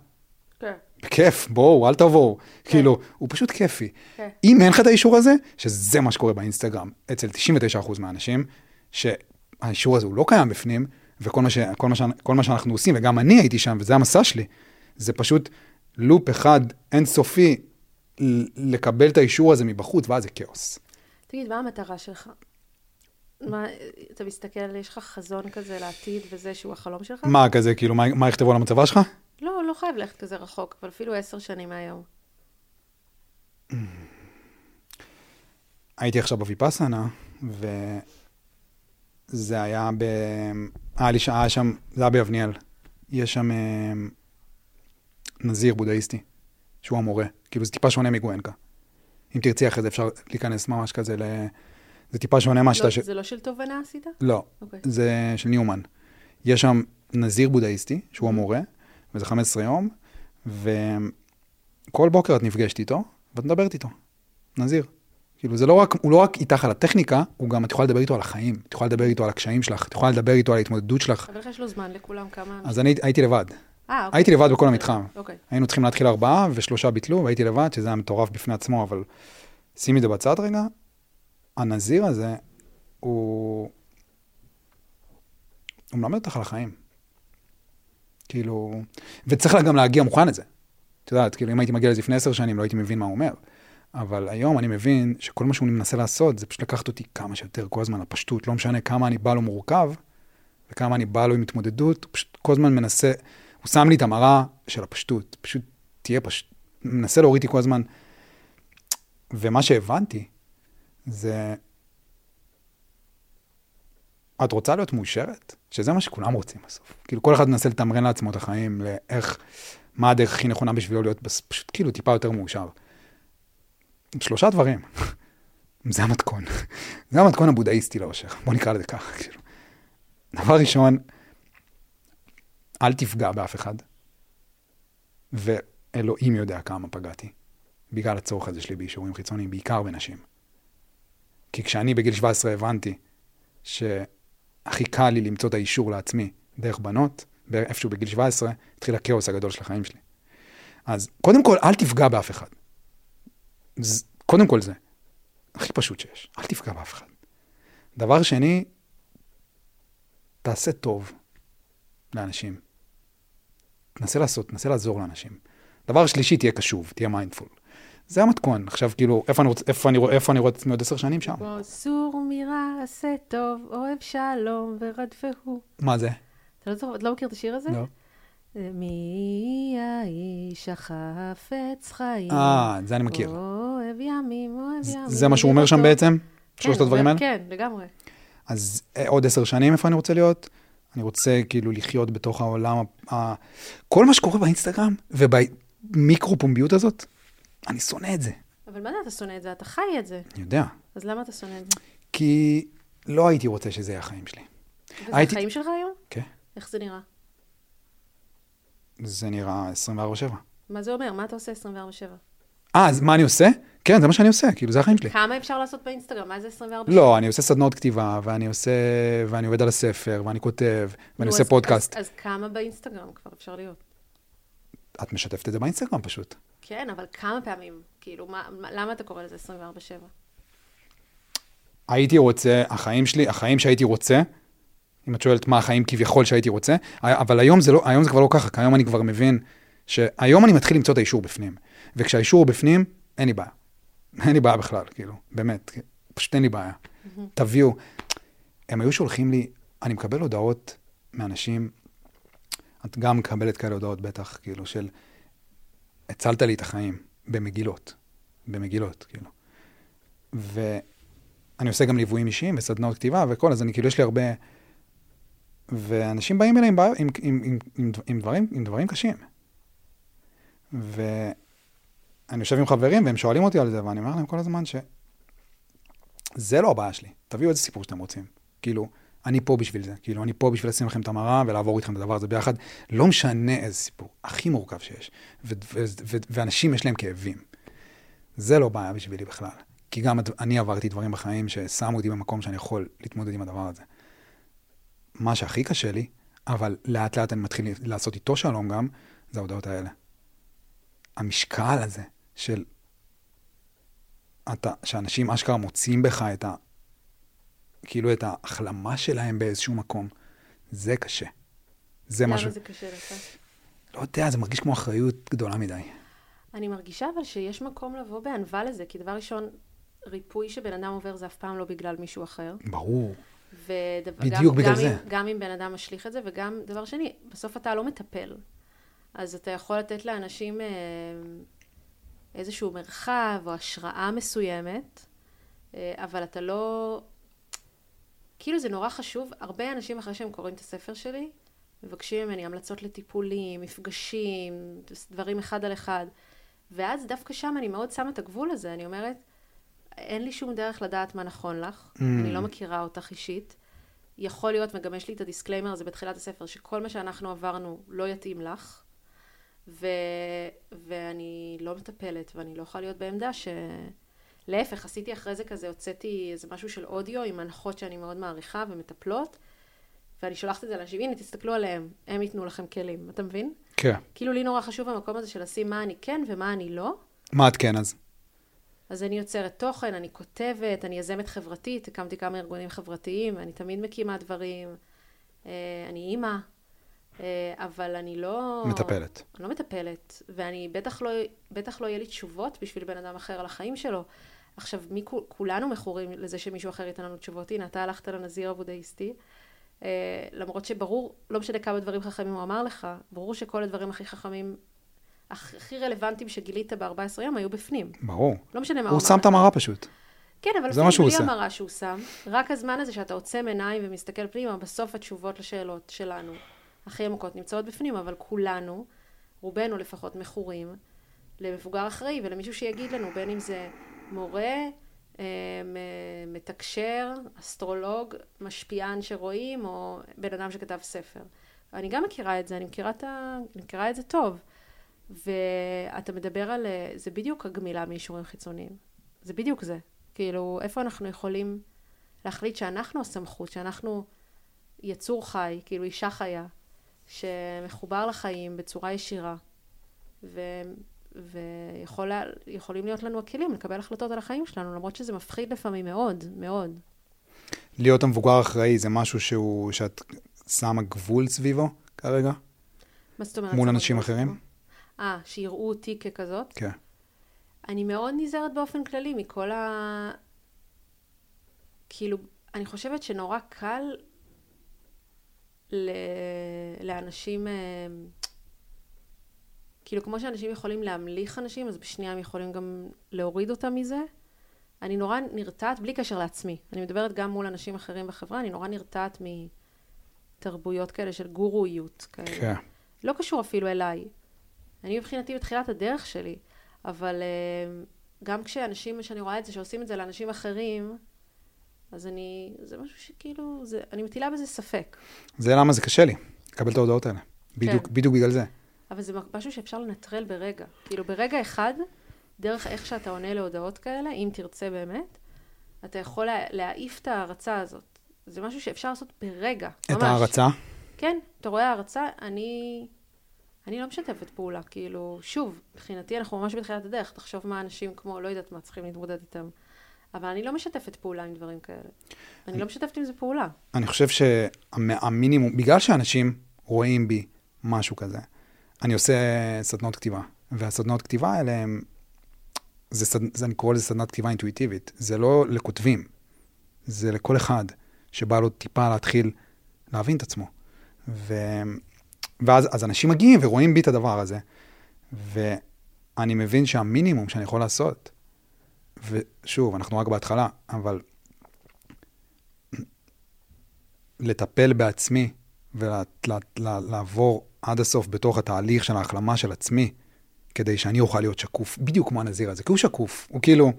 S2: כן.
S1: בכיף, בואו, אל תבואו. כאילו, הוא פשוט כיפי.
S2: כן.
S1: אם אין לך את האישור הזה, שזה מה שקורה באינסטגרם, אצל 99% מהאנשים, שהאישור הזה הוא לא קיים בפנים, וכל מה, ש, כל מה, ש, כל מה שאנחנו עושים, וגם אני הייתי שם, וזה המסע שלי, זה פשוט לופ אחד אינסופי לקבל את האישור הזה מבחוץ, ואז זה כאוס.
S2: תגיד, מה המטרה שלך? מה, אתה מסתכל, יש לך חזון כזה לעתיד וזה שהוא החלום שלך?
S1: מה כזה, כאילו, מה, מה יכתבו על המצבה שלך?
S2: לא, לא חייב ללכת כזה רחוק, אבל אפילו עשר שנים מהיום.
S1: הייתי עכשיו בוויפאסנה, וזה היה ב... היה לי שעה שם, זה היה ביבניאל. יש שם אה, נזיר בודהיסטי, שהוא המורה. כאילו, זה טיפה שונה מגואנקה. אם תרצי אחרי זה אפשר להיכנס ממש כזה ל... זה טיפה שונה מה שאתה...
S2: לא,
S1: ש...
S2: זה לא של תובנה עשית?
S1: לא,
S2: אוקיי.
S1: זה של ניומן. יש שם נזיר בודהיסטי, שהוא המורה, וזה 15 יום, וכל בוקר את נפגשת איתו, ואת מדברת איתו. נזיר. כאילו, זה לא רק, הוא לא רק איתך על הטכניקה, הוא גם, את יכולה לדבר איתו על החיים, את יכולה לדבר איתו על הקשיים שלך, את יכולה לדבר איתו על ההתמודדות שלך.
S2: אבל איך יש לו זמן לכולם כמה...
S1: אז אני הייתי לבד.
S2: אה, אוקיי.
S1: הייתי לבד בכל המתחם.
S2: אוקיי.
S1: היינו צריכים להתחיל ארבעה, ושלושה ביטלו, והייתי לבד, שזה היה מטורף בפני עצמו, אבל שימי את זה בצד רגע. הנזיר הזה, הוא... הוא מלמד אותך על החיים. כאילו... וצריך גם להגיע מוכן לזה. את יודעת, כאילו, אם הייתי מגיע לזה לפני עשר שנים, לא הייתי מבין מה הוא אומר. אבל היום אני מבין שכל מה שהוא מנסה לעשות, זה פשוט לקחת אותי כמה שיותר, כל הזמן לפשטות. לא משנה כמה אני בא לו מורכב, וכמה אני בא לו עם התמודדות, הוא פשוט כל הזמן מנסה, הוא שם לי את המראה של הפשטות. פשוט תהיה פשט... מנסה להוריד אותי כל הזמן. ומה שהבנתי, זה את רוצה להיות מאושרת? שזה מה שכולם רוצים בסוף. כאילו, כל אחד מנסה לתמרן לעצמו את החיים, לאיך, מה הדרך הכי נכונה בשבילו להיות בס- פשוט כאילו טיפה יותר מאושר. שלושה דברים. זה המתכון. זה המתכון הבודהיסטי לאושר. בוא נקרא לזה ככה, כאילו. דבר ראשון, אל תפגע באף אחד, ואלוהים יודע כמה פגעתי, בגלל הצורך הזה שלי באישורים חיצוניים, בעיקר בנשים. כי כשאני בגיל 17 הבנתי שהכי קל לי למצוא את האישור לעצמי דרך בנות, איפשהו בגיל 17, התחיל הכאוס הגדול של החיים שלי. אז קודם כל, אל תפגע באף אחד. ז- קודם כל זה. הכי פשוט שיש. אל תפגע באף אחד. דבר שני, תעשה טוב לאנשים. תנסה לעשות, תנסה לעזור לאנשים. דבר שלישי, תהיה קשוב, תהיה mindful. זה המתכון. עכשיו, כאילו, איפה אני, רוצ, איפה אני, איפה אני רואה את עצמי עוד עשר שנים? שם.
S2: בוא סור מרע, עשה טוב, אוהב שלום ורדפהו.
S1: מה זה?
S2: אתה לא, זוכר- לא מכיר את השיר הזה?
S1: לא.
S2: מי האיש החפץ חיים?
S1: אה, את זה אני מכיר.
S2: אוהב ימים, אוהב ימים.
S1: זה מה שהוא אומר שם בעצם? שלושת
S2: כן,
S1: הדברים האלה?
S2: כן, לגמרי.
S1: אז אה, עוד עשר שנים איפה אני רוצה להיות? אני רוצה כאילו לחיות בתוך העולם, ה-. כל מה שקורה באינסטגרם ובמיקרו-פומביות הזאת, אני שונא את זה.
S2: אבל מה זה אתה שונא את זה? אתה חי את זה.
S1: אני יודע.
S2: אז למה אתה שונא את זה?
S1: כי לא הייתי רוצה שזה יהיה החיים שלי.
S2: וזה
S1: הייתי-
S2: החיים שלך היום?
S1: כן.
S2: איך זה נראה?
S1: זה נראה 24/7.
S2: מה זה אומר? מה אתה עושה 24/7?
S1: אה, אז מה אני עושה? כן, זה מה שאני עושה, כאילו, זה החיים שלי.
S2: כמה אפשר לעשות באינסטגרם? מה זה 24/7?
S1: לא, אני עושה סדנאות כתיבה, ואני עושה, ואני עובד על הספר, ואני כותב, ואני עושה פודקאסט.
S2: אז, אז כמה באינסטגרם כבר אפשר להיות?
S1: את משתפת את זה באינסטגרם פשוט.
S2: כן, אבל כמה פעמים? כאילו, מה, מה, למה אתה קורא לזה 24/7?
S1: הייתי רוצה, החיים שלי, החיים שהייתי רוצה, אם את שואלת מה החיים כביכול שהייתי רוצה, אבל היום זה, לא, היום זה כבר לא ככה, כי היום אני כבר מבין שהיום אני מתחיל למצוא את האישור בפנים. וכשהאישור הוא בפנים, אין לי בעיה. אין לי בעיה בכלל, כאילו, באמת, פשוט אין לי בעיה. תביאו. הם היו שולחים לי, אני מקבל הודעות מאנשים, את גם מקבלת כאלה הודעות בטח, כאילו, של הצלת לי את החיים, במגילות, במגילות, כאילו. ואני עושה גם ליוויים אישיים וסדנאות כתיבה וכל, אז אני כאילו, יש לי הרבה... ואנשים באים אליי עם, עם, עם, עם, עם, עם, דברים, עם דברים קשים. ואני יושב עם חברים והם שואלים אותי על זה, ואני אומר להם כל הזמן שזה לא הבעיה שלי, תביאו איזה סיפור שאתם רוצים. כאילו, אני פה בשביל זה, כאילו, אני פה בשביל לשים לכם את המראה ולעבור איתכם את הדבר הזה ביחד. לא משנה איזה סיפור, הכי מורכב שיש. ו- ו- ו- ואנשים יש להם כאבים. זה לא בעיה בשבילי בכלל. כי גם אני עברתי דברים בחיים ששמו אותי במקום שאני יכול להתמודד עם הדבר הזה. מה שהכי קשה לי, אבל לאט לאט אני מתחיל לעשות איתו שלום גם, זה ההודעות האלה. המשקל הזה של... אתה, שאנשים אשכרה מוצאים בך את ה... כאילו את ההחלמה שלהם באיזשהו מקום, זה קשה. זה משהו...
S2: למה זה קשה לך?
S1: לא יודע, זה מרגיש כמו אחריות גדולה מדי.
S2: אני מרגישה אבל שיש מקום לבוא בענווה לזה, כי דבר ראשון, ריפוי שבן אדם עובר זה אף פעם לא בגלל מישהו אחר.
S1: ברור.
S2: ודבר,
S1: בדיוק
S2: גם,
S1: בגלל
S2: גם
S1: זה.
S2: אם, גם אם בן אדם משליך את זה, וגם דבר שני, בסוף אתה לא מטפל. אז אתה יכול לתת לאנשים אה, איזשהו מרחב או השראה מסוימת, אה, אבל אתה לא... כאילו זה נורא חשוב, הרבה אנשים אחרי שהם קוראים את הספר שלי, מבקשים ממני המלצות לטיפולים, מפגשים, דברים אחד על אחד. ואז דווקא שם אני מאוד שמה את הגבול הזה, אני אומרת, אין לי שום דרך לדעת מה נכון לך,
S1: ממ.
S2: אני לא מכירה אותך אישית. יכול להיות, וגם יש לי את ה disclaimer הזה בתחילת הספר, שכל מה שאנחנו עברנו לא יתאים לך, ו... ואני לא מטפלת, ואני לא יכולה להיות בעמדה ש... להפך, עשיתי אחרי זה כזה, הוצאתי איזה משהו של אודיו עם מנחות שאני מאוד מעריכה ומטפלות, ואני שולחת את זה לאנשים, הנה, תסתכלו עליהם, הם ייתנו לכם כלים, אתה מבין?
S1: כן.
S2: כאילו לי נורא חשוב המקום הזה של לשים מה אני כן ומה אני לא.
S1: מה את כן אז?
S2: אז אני יוצרת תוכן, אני כותבת, אני יזמת חברתית, הקמתי כמה ארגונים חברתיים, אני תמיד מקימה דברים, אה, אני אימא, אה, אבל אני לא...
S1: מטפלת.
S2: אני לא מטפלת, ואני בטח לא, בטח לא יהיה לי תשובות בשביל בן אדם אחר על החיים שלו. עכשיו, מי, כול- כולנו מכורים לזה שמישהו אחר ייתן לנו תשובות. הנה, אתה הלכת לנזיר הבודהיסטי, אה, למרות שברור, לא משנה כמה דברים חכמים הוא אמר לך, ברור שכל הדברים הכי חכמים, הכ- הכי רלוונטיים שגילית ב-14 יום היו בפנים.
S1: ברור.
S2: לא משנה מה הוא
S1: הוא
S2: אמר
S1: שם
S2: לך.
S1: את המראה פשוט.
S2: כן, אבל
S1: זה מה שהוא
S2: אפילו בלי
S1: עושה.
S2: המראה שהוא שם, רק הזמן הזה שאתה עוצם עיניים ומסתכל פנימה, בסוף התשובות לשאלות שלנו, הכי עמוקות, נמצאות בפנים, אבל כולנו, רובנו לפחות מכורים, למבוגר אחראי ולמישהו שיגיד לנו, בין אם זה מורה, אה, מתקשר, אסטרולוג, משפיען שרואים, או בן אדם שכתב ספר. אני גם מכירה את זה, אני מכירה את, ה... אני מכירה את זה טוב. ואתה מדבר על, אה, זה בדיוק הגמילה מאישורים חיצוניים. זה בדיוק זה. כאילו, איפה אנחנו יכולים להחליט שאנחנו הסמכות, שאנחנו יצור חי, כאילו אישה חיה, שמחובר לחיים בצורה ישירה, ו... ויכולים להיות לנו הכלים לקבל החלטות על החיים שלנו, למרות שזה מפחיד לפעמים מאוד, מאוד.
S1: להיות המבוגר האחראי זה משהו שהוא, שאת שמה גבול סביבו כרגע?
S2: מה זאת אומרת?
S1: מול אנשים אחרים?
S2: אה, שיראו אותי ככזאת?
S1: כן.
S2: אני מאוד נזהרת באופן כללי מכל ה... כאילו, אני חושבת שנורא קל ל... לאנשים, אה, כאילו, כמו שאנשים יכולים להמליך אנשים, אז בשנייה הם יכולים גם להוריד אותם מזה. אני נורא נרתעת, בלי קשר לעצמי. אני מדברת גם מול אנשים אחרים בחברה, אני נורא נרתעת מתרבויות כאלה של גורואיות כאלה.
S1: כן.
S2: לא קשור אפילו אליי. אני מבחינתי בתחילת הדרך שלי, אבל אה, גם כשאנשים, שאני רואה את זה, שעושים את זה לאנשים אחרים, אז אני, זה משהו שכאילו, זה, אני מטילה בזה ספק.
S1: זה למה זה קשה לי, לקבל את ההודעות האלה. בדיוק,
S2: כן.
S1: בדיוק בגלל זה.
S2: אבל זה משהו שאפשר לנטרל ברגע. כאילו, ברגע אחד, דרך איך שאתה עונה להודעות כאלה, אם תרצה באמת, אתה יכול לה, להעיף את ההערצה הזאת. זה משהו שאפשר לעשות ברגע, ממש.
S1: את ההערצה?
S2: כן, אתה רואה הערצה, אני... אני לא משתפת פעולה, כאילו, שוב, מבחינתי אנחנו ממש בתחילת הדרך, תחשוב מה אנשים כמו, לא יודעת מה, צריכים להתמודד איתם. אבל אני לא משתפת פעולה עם דברים כאלה. אני לא משתפת עם זה פעולה.
S1: אני חושב שהמינימום, בגלל שאנשים רואים בי משהו כזה, אני עושה סדנות כתיבה, והסדנות כתיבה האלה הם, זה, סד, זה, אני קורא לזה סדנת כתיבה אינטואיטיבית, זה לא לכותבים, זה לכל אחד שבא לו טיפה להתחיל להבין את עצמו. ו, ואז אז אנשים מגיעים ורואים בי את הדבר הזה, ואני מבין שהמינימום שאני יכול לעשות, ושוב, אנחנו רק בהתחלה, אבל לטפל בעצמי ולעבור עד הסוף בתוך התהליך של ההחלמה של עצמי, כדי שאני אוכל להיות שקוף, בדיוק כמו הנזיר הזה, כי הוא שקוף, הוא כאילו,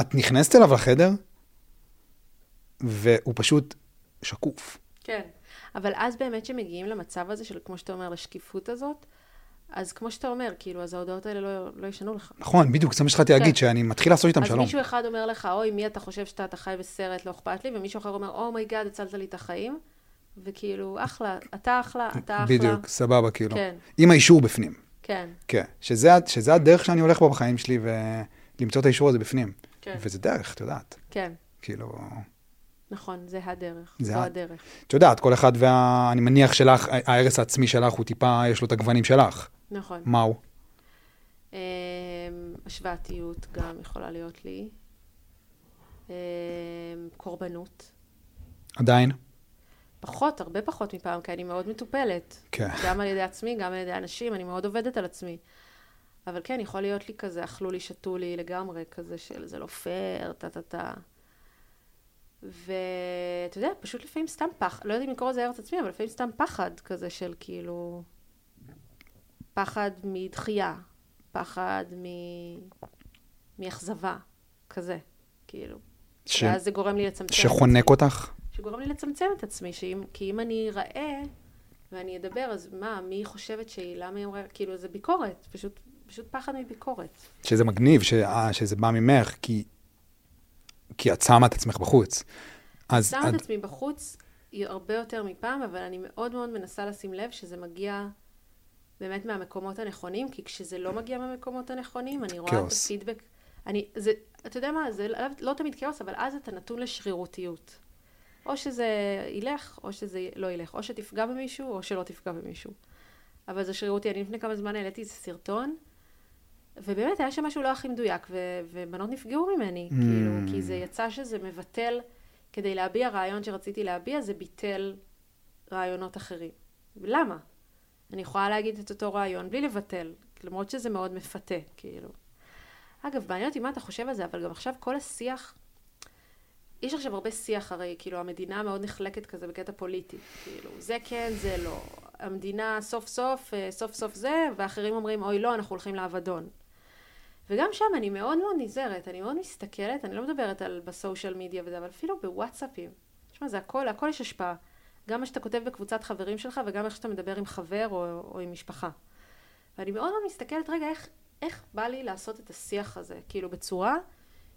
S1: את נכנסת אליו לחדר, והוא פשוט שקוף.
S2: כן. אבל אז באמת שמגיעים למצב הזה של, כמו שאתה אומר, לשקיפות הזאת, אז כמו שאתה אומר, כאילו, אז ההודעות האלה לא, לא ישנו לך.
S1: נכון, בדיוק, זה מה שהתחלתי להגיד,
S2: כן.
S1: שאני מתחיל לעשות איתם
S2: אז
S1: שלום.
S2: מישהו אחד אומר לך, אוי, מי אתה חושב שאתה, אתה חי בסרט, לא אכפת לי, ומישהו אחר אומר, oh my god, הצלת לי את החיים, וכאילו, אחלה, אתה אחלה, אתה אחלה.
S1: בדיוק, סבבה, כאילו.
S2: כן,
S1: עם האישור בפנים.
S2: כן,
S1: כן. שזה, שזה הדרך שאני הולך בה בחיים שלי, ולמצוא את האישור הזה בפנים.
S2: כן,
S1: וזה דרך, את יודעת.
S2: כן,
S1: כאילו,
S2: נכון, זה הדרך,
S1: זה
S2: זו
S1: ה-
S2: הדרך.
S1: את יודעת, כל אחד וה... אני מניח שלך, ההרס העצמי שלך הוא טיפה, יש לו את הגוונים שלך.
S2: נכון.
S1: מה הוא?
S2: אמ, השוואתיות גם יכולה להיות לי. אמ, קורבנות.
S1: עדיין?
S2: פחות, הרבה פחות מפעם, כי אני מאוד מטופלת.
S1: כן.
S2: גם על ידי עצמי, גם על ידי אנשים, אני מאוד עובדת על עצמי. אבל כן, יכול להיות לי כזה, אכלו לי, שתו לי לגמרי, כזה של זה לא פייר, טה-טה-טה. ואתה יודע, פשוט לפעמים סתם פחד, לא יודעת אם לקרוא לזה ארץ עצמי, אבל לפעמים סתם פחד כזה של כאילו... פחד מדחייה, פחד מ... מאכזבה, כזה, כאילו.
S1: ש...
S2: ואז זה גורם לי לצמצם.
S1: שחונק. אותך?
S2: שגורם לי לצמצם את עצמי, שאם, כי אם אני אראה ואני אדבר, אז מה, מי חושבת שהיא, למה היא אומרת, כאילו, זה ביקורת, פשוט, פשוט פחד מביקורת.
S1: שזה מגניב, ש... שזה בא ממך, כי... כי את שמה את עצמך בחוץ. אז
S2: שמה
S1: את...
S2: את עצמי בחוץ היא הרבה יותר מפעם, אבל אני מאוד מאוד מנסה לשים לב שזה מגיע באמת מהמקומות הנכונים, כי כשזה לא מגיע מהמקומות הנכונים, אני רואה את
S1: כאוס.
S2: הפידבק. אני, זה, אתה יודע מה, זה לא, לא תמיד כאוס, אבל אז אתה נתון לשרירותיות. או שזה ילך, או שזה לא ילך. או שתפגע במישהו, או שלא תפגע במישהו. אבל זה שרירותי. אני לפני כמה זמן העליתי איזה סרטון, ובאמת היה שם משהו לא הכי מדויק, ו- ובנות נפגעו ממני,
S1: Mm.
S2: כאילו, כי זה יצא שזה מבטל, כדי להביע רעיון שרציתי להביע, זה ביטל רעיונות אחרים. למה? אני יכולה להגיד את אותו רעיון בלי לבטל, למרות שזה מאוד מפתה, כאילו. אגב, מעניין אותי מה אתה חושב על זה, אבל גם עכשיו כל השיח, יש עכשיו הרבה שיח, הרי כאילו המדינה מאוד נחלקת כזה בקטע פוליטי. כאילו, זה כן, זה לא. המדינה סוף סוף, אה, סוף סוף זה, ואחרים אומרים, אוי לא, אנחנו הולכים לאבדון. וגם שם אני מאוד מאוד נזהרת, אני מאוד מסתכלת, אני לא מדברת על בסושיאל מדיה וזה, אבל אפילו בוואטסאפים. תשמע, זה הכל, הכל יש השפעה. גם מה שאתה כותב בקבוצת חברים שלך, וגם איך שאתה מדבר עם חבר או, או עם משפחה. ואני מאוד מאוד מסתכלת, רגע, איך, איך בא לי לעשות את השיח הזה? כאילו, בצורה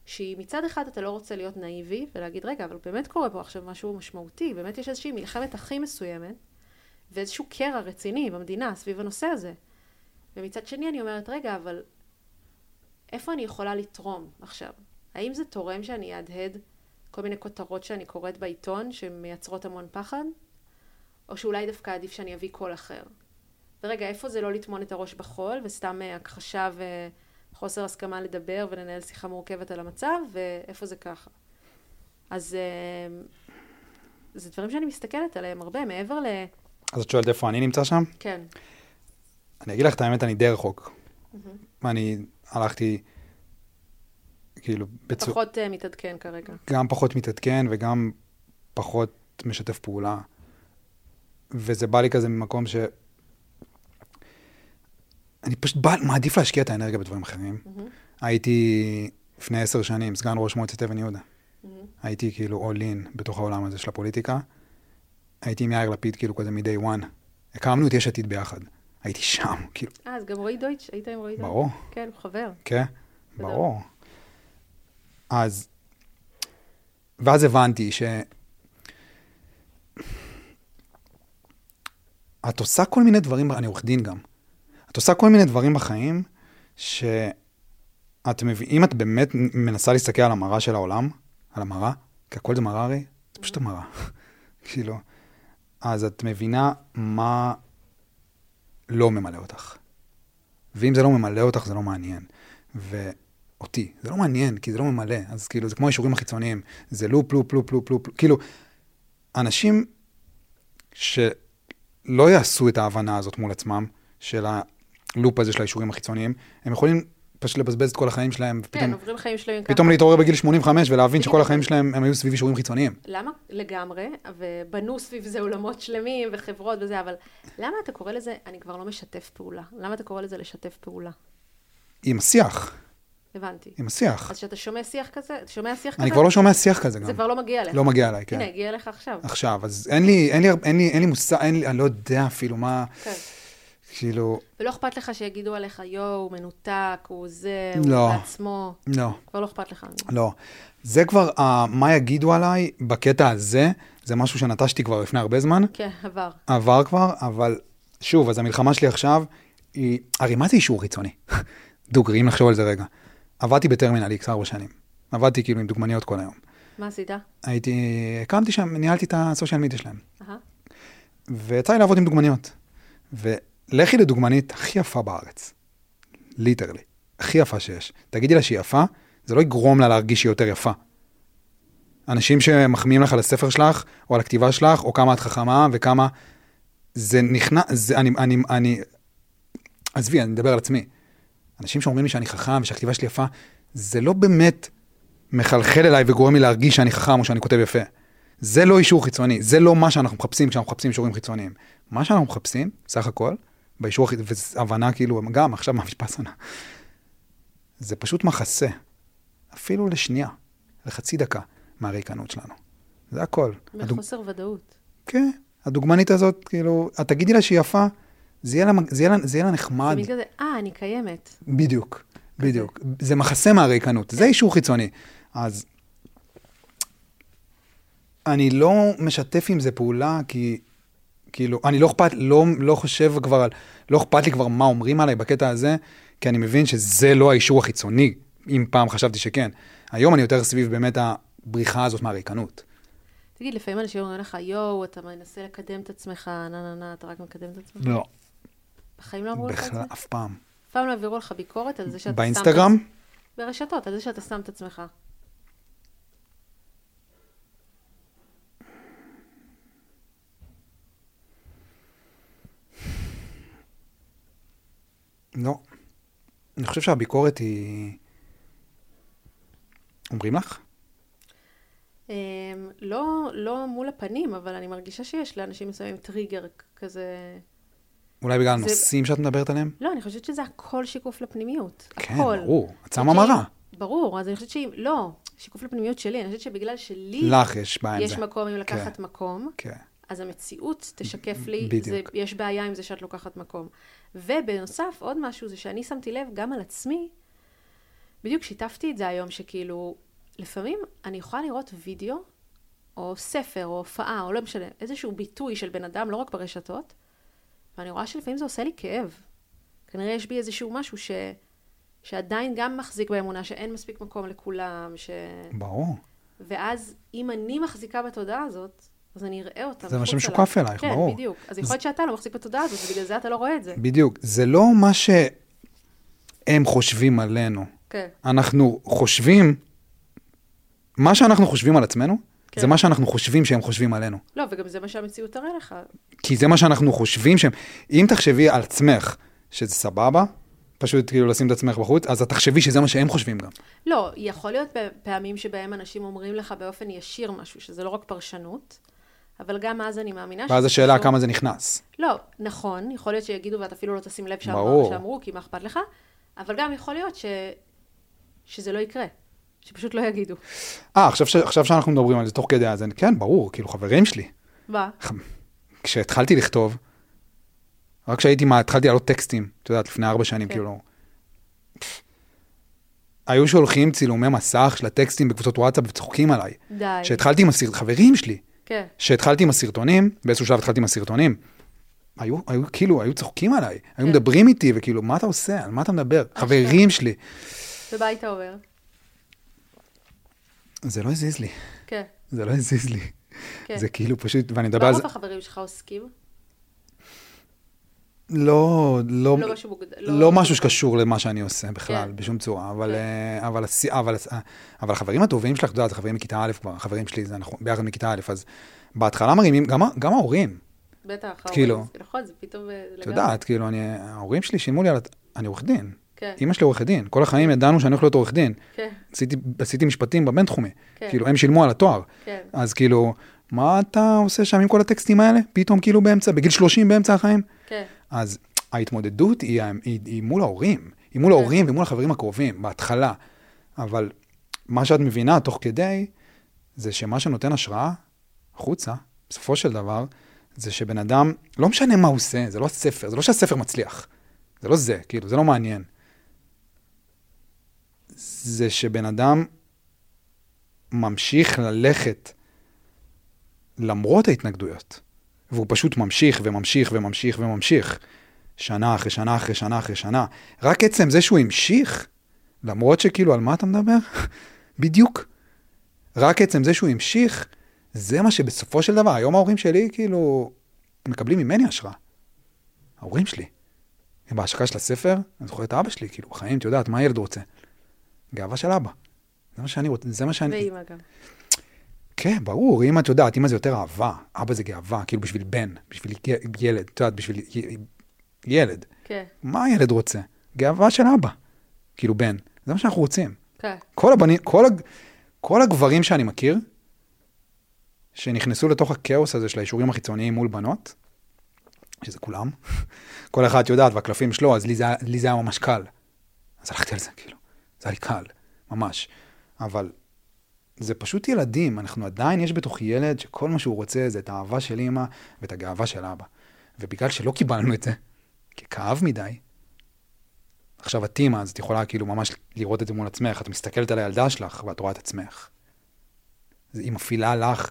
S2: שהיא מצד אחד אתה לא רוצה להיות נאיבי, ולהגיד, רגע, אבל באמת קורה פה עכשיו משהו משמעותי, באמת יש איזושהי מלחמת אחים מסוימת, ואיזשהו קרע רציני במדינה סביב הנושא הזה. ומצד שני אני אומרת, רגע, אבל איפה אני יכולה לתרום עכשיו? האם זה תורם שאני אהדהד כל מיני כותרות שאני קוראת בעיתון שמייצרות המון פחד? או שאולי דווקא עדיף שאני אביא קול אחר? ורגע, איפה זה לא לטמון את הראש בחול וסתם אה, הכחשה וחוסר הסכמה לדבר ולנהל שיחה מורכבת על המצב, ואיפה זה ככה? אז אה, זה דברים שאני מסתכלת עליהם הרבה, מעבר ל...
S1: אז את שואלת איפה אני נמצא שם?
S2: כן.
S1: אני אגיד לך את האמת, אני די רחוק. אני הלכתי, כאילו, בצורה...
S2: פחות uh, מתעדכן כרגע.
S1: גם פחות מתעדכן וגם פחות משתף פעולה. וזה בא לי כזה ממקום ש... אני פשוט בא, מעדיף להשקיע את האנרגיה בדברים אחרים.
S2: Mm-hmm.
S1: הייתי לפני עשר שנים סגן ראש מועצת אבן יהודה.
S2: Mm-hmm.
S1: הייתי כאילו all in בתוך העולם הזה של הפוליטיקה. הייתי עם יאיר לפיד כאילו כזה מ-day one. הקמנו את יש עתיד ביחד. הייתי שם, כאילו,
S2: אה, אז גם רועי דויטש, היית עם רועי דויטש?
S1: ברור,
S2: כן, הוא חבר.
S1: כן. ברור. אז, ואז הבנתי ש... את עושה כל מיני דברים, אני עורך דין גם. את עושה כל מיני דברים בחיים, שאת מבין, אם את באמת מנסה להסתכל על המראה של העולם, על המראה, כי הכל זה מראה הרי, זה פשוט המראה. כאילו, אז את מבינה מה לא ממלא אותך. ואם זה לא ממלא אותך, זה לא מעניין. ואותי, זה לא מעניין, כי זה לא ממלא. אז כאילו, זה כמו האישורים החיצוניים. זה לופ, לופ, לופ, לופ, לופ. כאילו, אנשים שלא יעשו את ההבנה הזאת מול עצמם, של הלופ הזה של האישורים החיצוניים, הם יכולים פשוט לבזבז את כל החיים שלהם,
S2: כן,
S1: ופתאום
S2: עוברים חיים שלמים ככה.
S1: פתאום להתעורר בגיל 85 ולהבין שכל החיים שלהם הם היו סביב אישורים חיצוניים.
S2: למה? לגמרי, ובנו סביב זה עולמות שלמים וחברות וזה, אבל למה אתה קורא לזה, אני כבר לא משתף פעולה? למה אתה קורא לזה לשתף פעולה?
S1: עם השיח,
S2: הבנתי.
S1: עם השיח.
S2: אז כשאתה שומע שיח כזה, אתה שומע שיח כזה,
S1: אני כבר לא שומע שיח כזה גם.
S2: זה כבר לא מגיע אליך.
S1: לא מגיע אליי, כן.
S2: הנה, הגיע אליך עכשיו.
S1: עכשיו, אז אין לי, אין לי, אין לי, אין לי מושג, אין לי, אני לא יודע אפילו מה,
S2: כן.
S1: כאילו,
S2: ולא אכפת לך שיגידו עליך, יואו, הוא מנותק, הוא זה,
S1: לא.
S2: הוא בעצמו.
S1: לא,
S2: כבר לא אכפת לך.
S1: לא. זה כבר, uh, מה יגידו עליי בקטע הזה, זה משהו שנטשתי כבר לפני הרבה זמן,
S2: כן, עבר.
S1: עבר כבר, אבל שוב, אז המלחמה שלי עכשיו, היא, הרי מה זה אישור חיצוני? דוגרי, אם נחשוב על זה רגע. עבדתי בטרמינל איקס ארבע שנים. עבדתי כאילו עם דוגמניות כל היום.
S2: מה עשית?
S1: הייתי, הקמתי שם, ניהלתי את הסושיאל מדיה שלהם.
S2: אהה.
S1: ויצא לי לעבוד עם דוגמניות. ולכי לדוגמנית הכי יפה בארץ. ליטרלי. הכי יפה שיש. תגידי לה שהיא יפה, זה לא יגרום לה להרגיש שהיא יותר יפה. אנשים שמחמיאים לך על הספר שלך, או על הכתיבה שלך, או כמה את חכמה, וכמה... זה נכנס, זה, אני, אני, אני... עזבי, אני מדבר על עצמי. אנשים שאומרים לי שאני חכם ושהכתיבה שלי יפה, זה לא באמת מחלחל אליי וגורם לי להרגיש שאני חכם או שאני כותב יפה. זה לא אישור חיצוני, זה לא מה שאנחנו מחפשים כשאנחנו מחפשים אישורים חיצוניים. מה שאנחנו מחפשים, סך הכל, באישור החיצוני, והבנה כאילו, גם עכשיו מהמשפסנה, זה פשוט מחסה, אפילו לשנייה, לחצי דקה מהריקנות שלנו. זה הכל. הדוג...
S2: בחוסר ודאות.
S1: כן, הדוגמנית הזאת, כאילו, את תגידי לה שהיא יפה, זה יהיה לה, זה יהיה לה, זה יהיה לה
S2: זה
S1: נחמד.
S2: מין כזה, אה, אני קיימת.
S1: בדיוק, בדיוק. זה מחסה מהריקנות, זה אישור חיצוני. אז אני לא משתף עם זה פעולה, כי כאילו, אני לא אכפת, לא, לא חושב כבר על, לא אכפת לי כבר מה אומרים עליי בקטע הזה, כי אני מבין שזה לא האישור החיצוני, אם פעם חשבתי שכן. היום אני יותר סביב באמת הבריחה הזאת מהריקנות.
S2: תגיד, לפעמים אנשים אומרים לך, יואו, אתה מנסה לקדם את עצמך, נה נה נה, אתה רק מקדם את עצמך?
S1: לא,
S2: בחיים לא אמרו לך את זה?
S1: אף פעם.
S2: אף פעם לא העבירו לך ביקורת על זה שאתה שם...
S1: באינסטגרם?
S2: ברשתות, על זה שאתה שם את עצמך.
S1: לא. אני חושב שהביקורת היא... אומרים לך?
S2: אמ, לא, לא מול הפנים, אבל אני מרגישה שיש לאנשים מסוימים טריגר כזה...
S1: אולי בגלל
S2: זה-
S1: הנושאים שאת מדברת עליהם?
S2: לא, אני חושבת שזה הכל שיקוף לפנימיות.
S1: כן,
S2: הכל.
S1: ברור. את שמה
S2: כי-
S1: מראה.
S2: ברור, אז אני חושבת שאם... לא, שיקוף לפנימיות שלי, אני חושבת שבגלל שלי
S1: לך יש בעיה עם
S2: יש
S1: זה.
S2: מקום עם לקחת מקום,
S1: כן.
S2: אז המציאות תשקף לי,
S1: בדיוק.
S2: זה, יש בעיה עם זה שאת לוקחת מקום. ובנוסף, עוד משהו זה שאני שמתי לב גם על עצמי, בדיוק שיתפתי את זה היום, שכאילו, לפעמים אני יכולה לראות וידאו, או ספר, או הופעה, או לא משנה, איזשהו ביטוי של בן אדם, לא רק ברשתות, ואני רואה שלפעמים זה עושה לי כאב. כנראה יש בי איזשהו משהו ש... שעדיין גם מחזיק באמונה שאין מספיק מקום לכולם, ש...
S1: ברור.
S2: ואז אם אני מחזיקה בתודעה הזאת, אז אני אראה אותה
S1: זה מה שמשוקף
S2: אליי.
S1: אלייך,
S2: כן,
S1: ברור.
S2: כן, בדיוק. אז יכול להיות שאתה לא מחזיק בתודעה הזאת, ובגלל זה אתה לא רואה את זה.
S1: בדיוק. זה לא מה שהם חושבים עלינו.
S2: כן,
S1: אנחנו חושבים, מה שאנחנו חושבים על עצמנו,
S2: כן.
S1: זה מה שאנחנו חושבים שהם חושבים עלינו.
S2: לא, וגם זה מה שהמציאות תראה לך.
S1: כי זה מה שאנחנו חושבים שהם... אם תחשבי על עצמך שזה סבבה, פשוט כאילו לשים את עצמך בחוץ, אז את תחשבי שזה מה שהם חושבים גם.
S2: לא, יכול להיות פעמים שבהם אנשים אומרים לך באופן ישיר משהו, שזה לא רק פרשנות, אבל גם אז אני מאמינה
S1: ואז
S2: שזה
S1: השאלה כמה זה נכנס.
S2: לא, נכון, יכול להיות שיגידו ואת אפילו לא תשים לב שאמרו. שאמרו כי מה אכפת לך, אבל גם יכול להיות ש... שזה לא יקרה, שפשוט לא יגידו.
S1: אה, עכשיו, ש... עכשיו שאנחנו מדברים על זה תוך כדי, אז אני, כן, ברור, כאילו חברים שלי.
S2: מה?
S1: כשהתחלתי לכתוב, רק כשהייתי, מה, התחלתי לעלות טקסטים, את יודעת, לפני ארבע שנים,
S2: כן.
S1: כאילו, היו שולחים צילומי מסך של הטקסטים בקבוצות וואטסאפ וצוחקים עליי.
S2: די.
S1: כשהתחלתי עם הסרט, חברים שלי,
S2: כן,
S1: כשהתחלתי עם הסרטונים, באיזשהו שלב התחלתי עם הסרטונים, היו, היו כאילו, היו צוחקים עליי, היו
S2: כן.
S1: מדברים איתי, וכאילו, מה אתה עושה? על מה אתה מדבר? חברים שלי.
S2: ומה היית אומר?
S1: זה לא הזיז לי,
S2: כן,
S1: זה לא הזיז לי.
S2: כן.
S1: זה כאילו פשוט, ואני מדבר
S2: מה
S1: על זה,
S2: רוב החברים שלך עוסקים?
S1: לא, לא,
S2: לא משהו מוגדר.
S1: לא משהו שקשור למה שאני עושה בכלל,
S2: כן.
S1: בשום צורה, אבל,
S2: כן.
S1: אה, אבל, הס- אבל, הס- אבל החברים הטובים שלך, את יודעת, זה חברים מכיתה א' כבר, החברים שלי זה נכון, ביחד מכיתה א', אז בהתחלה מרימים, גם, גם ההורים,
S2: בטח,
S1: כאילו.
S2: ההורים, נכון, זה פתאום אה,
S1: את. יודעת, כאילו, אני, ההורים שלי שילמו לי על, אני עורך דין,
S2: כן,
S1: אימא שלי עורכת דין, כל החיים ידענו שאני הולך להיות עורך דין,
S2: כן,
S1: עשיתי, עשיתי משפטים בבינתחומי,
S2: כן.
S1: כאילו, הם שילמו על התואר,
S2: כן,
S1: אז כאילו, מה אתה עושה שם עם כל הטקסטים האלה? פתאום כאילו באמצע, בגיל 30 באמצע החיים?
S2: כן,
S1: אז ההתמודדות היא, היא, היא מול ההורים, היא מול
S2: כן.
S1: ההורים ומול החברים הקרובים, בהתחלה. אבל מה שאת מבינה תוך כדי, זה שמה שנותן השראה החוצה, בסופו של דבר, זה שבן אדם, לא משנה מה הוא עושה, זה לא הספר, זה לא שהספר מצליח. זה לא זה, כאילו, זה לא מעניין. זה שבן אדם ממשיך ללכת למרות ההתנגדויות, והוא פשוט ממשיך וממשיך וממשיך וממשיך, שנה אחרי שנה אחרי שנה אחרי שנה. רק עצם זה שהוא המשיך, למרות שכאילו, על מה אתה מדבר? בדיוק. רק עצם זה שהוא המשיך, זה מה שבסופו של דבר, היום ההורים שלי כאילו מקבלים ממני השראה. ההורים שלי. בהשקעה של הספר, אני זוכר את אבא שלי, כאילו, בחיים, את יודעת, מה הילד רוצה? גאווה של אבא. זה מה שאני רוצה, זה מה שאני...
S2: ואימא גם.
S1: כן, ברור, אמא, את יודעת, אמא זה יותר אהבה, אבא זה גאווה, כאילו בשביל בן, בשביל ילד, את יודעת, בשביל ילד.
S2: כן,
S1: מה הילד רוצה? גאווה של אבא, כאילו בן. זה מה שאנחנו רוצים.
S2: כן,
S1: כל הבנים, כל, הג- כל הגברים שאני מכיר, שנכנסו לתוך הכאוס הזה של האישורים החיצוניים מול בנות, שזה כולם, כל אחד יודעת, והקלפים שלו, אז לי זה, לי זה היה ממש קל. אז הלכתי על זה, כאילו. זה היה לי קל, ממש. אבל זה פשוט ילדים, אנחנו עדיין, יש בתוך ילד שכל מה שהוא רוצה זה את האהבה של אימא ואת הגאווה של אבא. ובגלל שלא קיבלנו את זה, כי כאב מדי, עכשיו את אימא, אז את יכולה כאילו ממש לראות את זה מול עצמך, את מסתכלת על הילדה שלך ואת רואה את עצמך. היא מפעילה לך,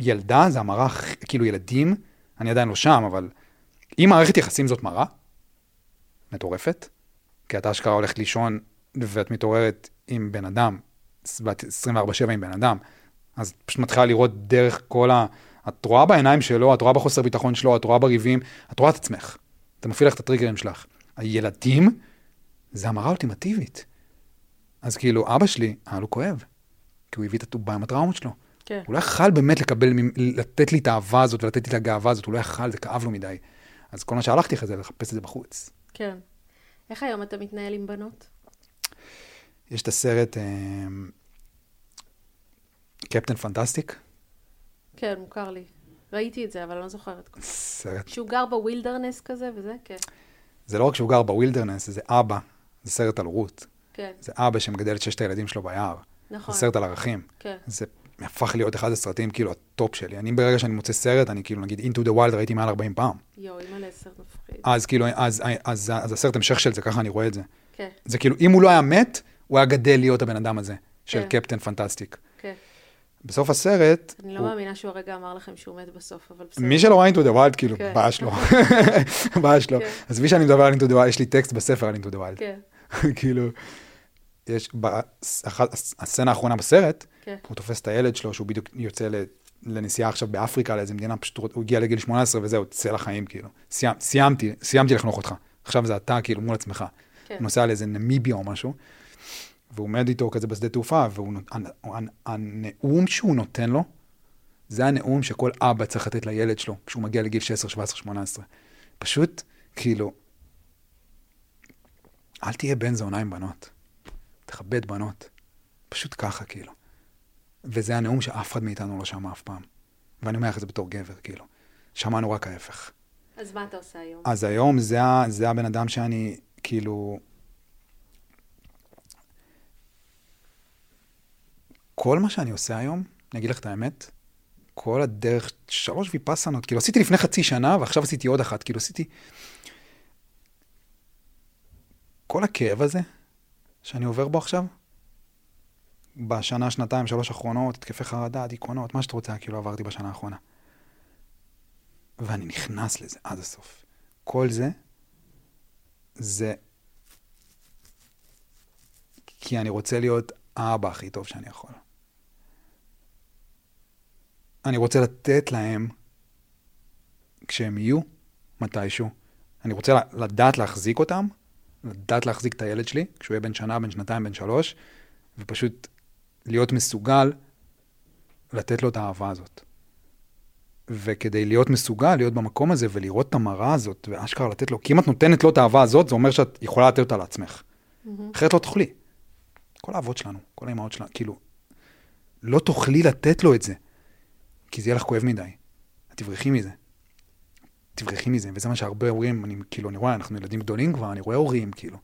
S1: ילדה זה המראה, כאילו ילדים, אני עדיין לא שם, אבל אם מערכת יחסים זאת מראה, מטורפת, כי את אשכרה הולכת לישון ואת מתעוררת עם בן אדם, ואת 24/7 עם בן אדם, אז את פשוט מתחילה לראות דרך כל ה... את רואה בעיניים שלו, את רואה בחוסר ביטחון שלו, את רואה בריבים, את רואה את עצמך. אתה מפעיל לך את הטריגרים שלך. הילדים, זה המראה אולטימטיבית. אז כאילו, אבא שלי, היה לו כואב, כי הוא הביא את הטובה עם הטראומות שלו.
S2: כן.
S1: הוא לא יכל באמת לקבל, לתת לי את האהבה הזאת ולתת לי את הגאווה הזאת, הוא לא יכל, זה כאב לו מדי. אז כל מה שהלכתי אחרי זה, לחפש את זה בחוץ.
S2: כן. איך היום אתה מתנהל עם בנות?
S1: יש את הסרט, אה, Captain Fantastic,
S2: כן, מוכר לי. ראיתי את זה, אבל אני לא זוכרת.
S1: סרט.
S2: שהוא גר ב wilderness כזה וזה? כן.
S1: זה לא רק שהוא גר ב wilderness, זה אבא, זה סרט על הורות.
S2: כן,
S1: זה אבא שמגדל את ששת הילדים שלו ביער.
S2: נכון.
S1: זה סרט על ערכים.
S2: כן.
S1: זה הפך להיות אחד הסרטים, כאילו, ה top שלי. אני ברגע שאני מוצא סרט, אני כאילו, נגיד, into the wild ראיתי מעל 40 פעם.
S2: יואו, אימא'לה, סרט מפחיד.
S1: אז כאילו, אז, אז, אז, אז הסרט המשך של זה, ככה אני רואה את זה.
S2: כן,
S1: זה כאילו, אם הוא לא היה מת, הוא היה גדל להיות הבן אדם הזה, של
S2: כן.
S1: קפטן פנטסטיק. בסוף הסרט,
S2: אני לא
S1: הוא-
S2: מאמינה שהוא הרגע אמר לכם שהוא מת בסוף, אבל בסדר.
S1: מי שלא ראה into the wild, כאילו,
S2: כן.
S1: בעיה שלו. בעיה שלו.
S2: כן.
S1: אז מי שאני מדבר על into the wild, יש לי טקסט בספר על into the wild.
S2: כן,
S1: כאילו, יש, הסצנה האחרונה בסרט,
S2: כן.
S1: הוא תופס את הילד שלו, שהוא בדיוק יוצא לנסיעה עכשיו באפריקה, לאיזה מדינה, פשוט הוא הגיע לגיל 18 וזהו, צא לחיים, כאילו. סיימ, סיימתי, סיימתי לחנוך אותך. עכשיו זה אתה, כאילו, מול עצמך.
S2: כן.
S1: נוסע לאיזה נמיביה או משהו, והוא עומד איתו כזה בשדה תעופה, והנאום שהוא נותן לו, זה הנאום שכל אבא צריך לתת לילד שלו כשהוא מגיע לגיל 16, 17, 18. פשוט, כאילו, אל תהיה בן זונה עם בנות. תכבד בנות. פשוט ככה, כאילו. וזה הנאום שאף אחד מאיתנו לא שמע אף פעם. ואני אומר לך את זה בתור גבר, כאילו. שמענו רק ההפך.
S2: אז מה אתה עושה היום?
S1: אז היום זה, זה הבן אדם שאני, כאילו... כל מה שאני עושה היום, אני אגיד לך את האמת, כל הדרך, שלוש ויפאסנות, כאילו עשיתי לפני חצי שנה ועכשיו עשיתי עוד אחת, כאילו עשיתי... כל הכאב הזה שאני עובר בו עכשיו, בשנה, שנתיים, שלוש האחרונות, התקפי חרדה, דיכאונות, מה שאתה רוצה, כאילו עברתי בשנה האחרונה. ואני נכנס לזה עד הסוף. כל זה, זה כי אני רוצה להיות האבא הכי טוב שאני יכול. אני רוצה לתת להם, כשהם יהיו, מתישהו, אני רוצה לדעת להחזיק אותם, לדעת להחזיק את הילד שלי, כשהוא יהיה בן שנה, בן שנתיים, בן שלוש, ופשוט להיות מסוגל לתת לו את האהבה הזאת. וכדי להיות מסוגל, להיות במקום הזה ולראות את המראה הזאת, ואשכרה לתת לו, כי אם את נותנת לו את האהבה הזאת, זה אומר שאת יכולה לתת אותה לעצמך.
S2: מהמם.
S1: אחרת לא תאכלי. כל האבות שלנו, כל האימהות שלנו, כאילו, לא תוכלי לתת לו את זה, כי זה יהיה לך כואב מדי. את תברחי מזה. תברחי מזה, וזה מה שהרבה הורים, אני כאילו, אני רואה, אנחנו ילדים גדולים כבר, אני רואה הורים, כאילו,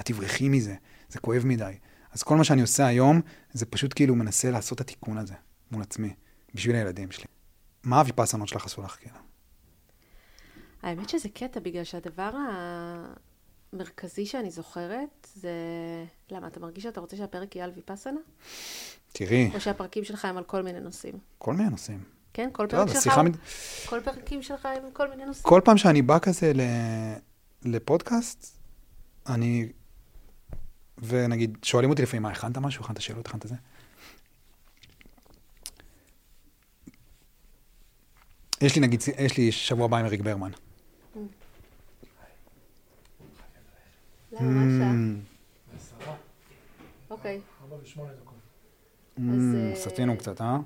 S1: את תברחי מזה, זה כואב מדי. אז כל מה שאני עושה היום, זה פשוט כאילו מנסה לעשות את התיקון הזה מול עצמי, בשביל הילדים שלי. מה הוויפאסנות שלך עשו לך, כאילו?
S2: האמת שזה קטע, בגלל שהדבר המרכזי שאני זוכרת זה... למה, אתה מרגיש שאתה רוצה שהפרק יהיה על ויפאסנה?
S1: תראי,
S2: או שהפרקים שלך הם על כל מיני נושאים?
S1: כל מיני נושאים.
S2: כן? כל
S1: יודע,
S2: פרק שלך...
S1: שיחה
S2: כל פרקים שלך הם כל מיני נושאים?
S1: כל פעם שאני בא כזה ל... לפודקאסט, אני... ונגיד, שואלים אותי לפעמים, מה, הכנת משהו? הכנת שאלות? הכנת זה? יש לי נגיד, יש לי שבוע הבא עם אריק ברמן.
S2: למה, מה השעה?
S1: Mm,
S3: עשרה,
S2: אוקיי.
S3: ארבע ושמונה דקות.
S1: mm,
S2: אה,
S1: סטינו קצת, אה?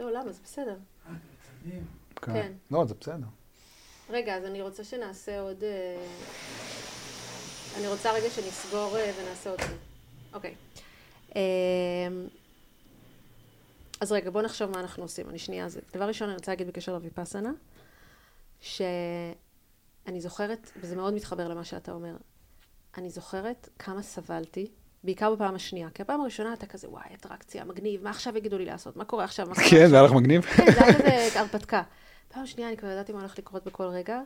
S2: לא, למה? זה בסדר.
S3: מצלמים.
S2: כן.
S1: לא, זה בסדר.
S2: רגע, אז אני רוצה שנעשה עוד... אה, אני רוצה רגע שנסגור אה, ונעשה עוד... אוקיי. אה, אז רגע, בואו נחשוב מה אנחנו עושים. אני שנייה... זה... דבר ראשון, אני רוצה להגיד בקשר לוויפאסנה, שאני זוכרת, וזה מאוד מתחבר למה שאתה אומר, אני זוכרת כמה סבלתי, בעיקר בפעם השנייה. כי הפעם הראשונה אתה כזה, וואי, אטרקציה, מגניב, מה עכשיו יגידו לי לעשות? מה קורה עכשיו? מה קורה
S1: כן,
S2: עכשיו?"
S1: זה היה לך מגניב?
S2: כן, זה היה כזה הרפתקה. פעם שנייה אני כבר ידעתי מה הולך לקרות בכל רגע,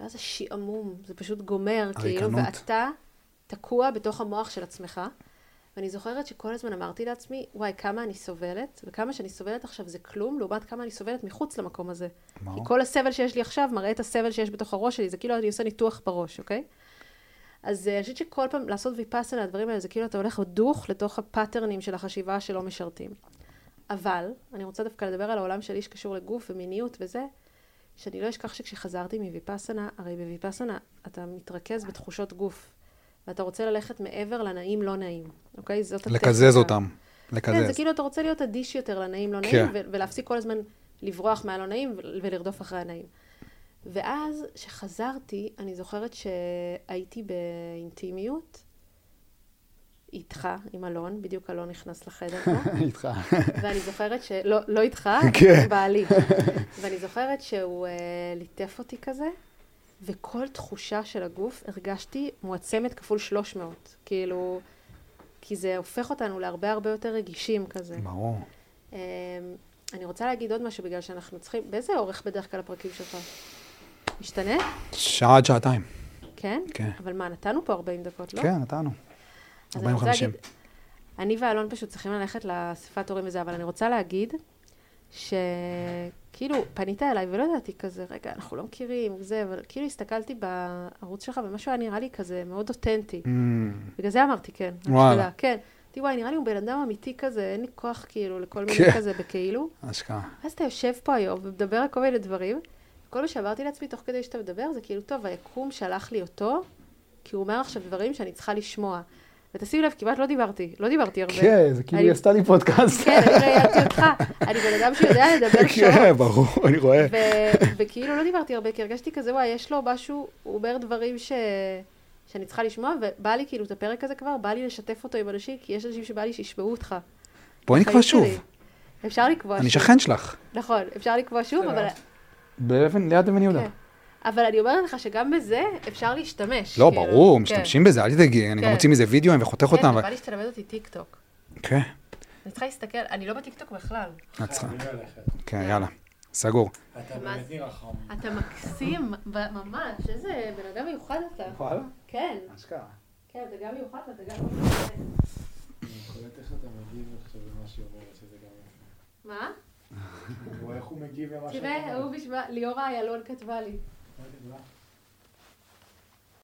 S2: ואז השעמום, זה פשוט גומר, כאילו. ואתה תקוע בתוך המוח של עצמך. ואני זוכרת שכל הזמן אמרתי לעצמי, וואי, כמה אני סובלת, וכמה שאני סובלת עכשיו זה כלום, לעומת כמה אני סובלת מחוץ למקום הזה. כי. כל הסבל שיש לי עכשיו מראה את הסבל שיש בתוך הראש שלי, זה כאילו אני עושה ניתוח בראש, אוקיי? אז אה, אני חושבת שכל פעם לעשות ויפאסנה, הדברים האלה, זה כאילו אתה הולך דוך לתוך הפאטרנים של החשיבה שלא משרתים. אבל, אני רוצה דווקא לדבר על העולם שלי שקשור לגוף ומיניות וזה, שאני לא אשכח שכשחזרתי מוויפאסנה, הרי בוויפאסנה אתה מתרכז בתחושות גוף, ואתה רוצה ללכת מעבר לנעים לא נעים, אוקיי? זאת הטכניקה.
S1: לקזז אותם.
S2: כן, זה
S1: לקזז.
S2: כאילו אתה רוצה להיות אדיש יותר לנעים לא נעים,
S1: כן.
S2: ולהפסיק כל הזמן לברוח מהלא נעים ולרדוף אחרי הנעים. ואז, כשחזרתי, אני זוכרת שהייתי באינטימיות איתך, עם אלון, בדיוק אלון נכנס לחדר פה,
S1: איתך.
S2: ואני זוכרת ש... לא, לא איתך,
S1: כן.
S2: בעלי. ואני זוכרת שהוא אה, ליטף אותי כזה, וכל תחושה של הגוף הרגשתי מועצמת כפול 300. כאילו, כי זה הופך אותנו להרבה הרבה יותר רגישים כזה.
S1: ברור.
S2: אה, אני רוצה להגיד עוד משהו, בגלל שאנחנו צריכים... באיזה אורך בדרך כלל הפרקים שלך? משתנה?
S1: שעה עד שעתיים.
S2: כן?
S1: כן.
S2: אבל מה, נתנו פה 40 דקות, לא?
S1: כן, נתנו.
S2: אז אני רוצה
S1: 40-50.
S2: להגיד, אני ואלון פשוט צריכים ללכת לאספת הורים וזה, אבל אני רוצה להגיד שכאילו, פנית אליי ולא ידעתי כזה, רגע, אנחנו לא מכירים וזה, אבל כאילו הסתכלתי בערוץ שלך ומשהו היה נראה לי כזה מאוד אותנטי.
S1: Mm,
S2: בגלל זה אמרתי כן.
S1: וואלה.
S2: שתדע. כן. אמרתי, וואי, נראה לי הוא בן אדם אמיתי כזה, אין לי כוח כאילו לכל מיני
S1: כן.
S2: כזה בכאילו.
S1: אשכרה.
S2: ואז אתה יושב פה היום ומדבר על כל מיני דברים, וכל מה שאמרתי לעצמי תוך כדי שאתה מדבר, זה כאילו, טוב, היקום שלח לי אותו, כי הוא אומר עכשיו דברים שאני צריכה לשמוע. ותשים לב, כמעט לא דיברתי, לא דיברתי הרבה.
S1: כן, זה כאילו
S2: אני-
S1: היא עשתה לי פודקאסט.
S2: כן, אני ראיינתי אותך. אני בן אדם שיודע לדבר שעות.
S1: כן, ברור, אני רואה.
S2: וכאילו לא דיברתי הרבה, כי הרגשתי כזה, וואי, יש לו משהו, הוא אומר דברים ש... שאני צריכה לשמוע, ובא לי כאילו את הפרק הזה כבר, בא לי לשתף אותו עם אנשים, כי יש אנשים שבא לי שישמעו אותך.
S1: בואי נקבע שוב.
S2: אפשר לקבוע
S1: אני
S2: שוב.
S1: שכן שלך.
S2: נכון, אפשר לקבוע שוב. אבל...
S1: באבן, ליד אבן יהודה.
S2: כן. אבל אני אומרת לך שגם בזה אפשר להשתמש.
S1: לא,
S2: כאילו.
S1: ברור,
S2: כן.
S1: משתמשים בזה, אל תדאגי, אני גם
S2: כן.
S1: מוציא מזה וידאוים וחותך אותם.
S2: כן,
S1: אבל-
S2: לי שתלמד אותי טיק טוק.
S1: כן,
S2: אני צריכה להסתכל, אני לא בטיק טוק בכלל.
S1: את צריכה.
S3: ללכת.
S1: כן, יאללה. סגור.
S3: אתה
S2: מה
S3: באמת נראה חם.
S2: אתה מקסים, ממש, איזה בן אדם מיוחד אתה.
S1: וואלה.
S2: כן,
S1: אשכרה.
S2: כן, אתה גם מיוחד ואתה גם...
S3: אני קולט איך אתה מגיב עכשיו למה שהיא אומרת, שזה גם.
S2: מה?
S3: אני רואה איך הוא מגיב למה שאת
S2: תראה,
S3: אומרת.
S2: הוא בשביל... ליאורה איילון כתבה לי.
S3: "מה?"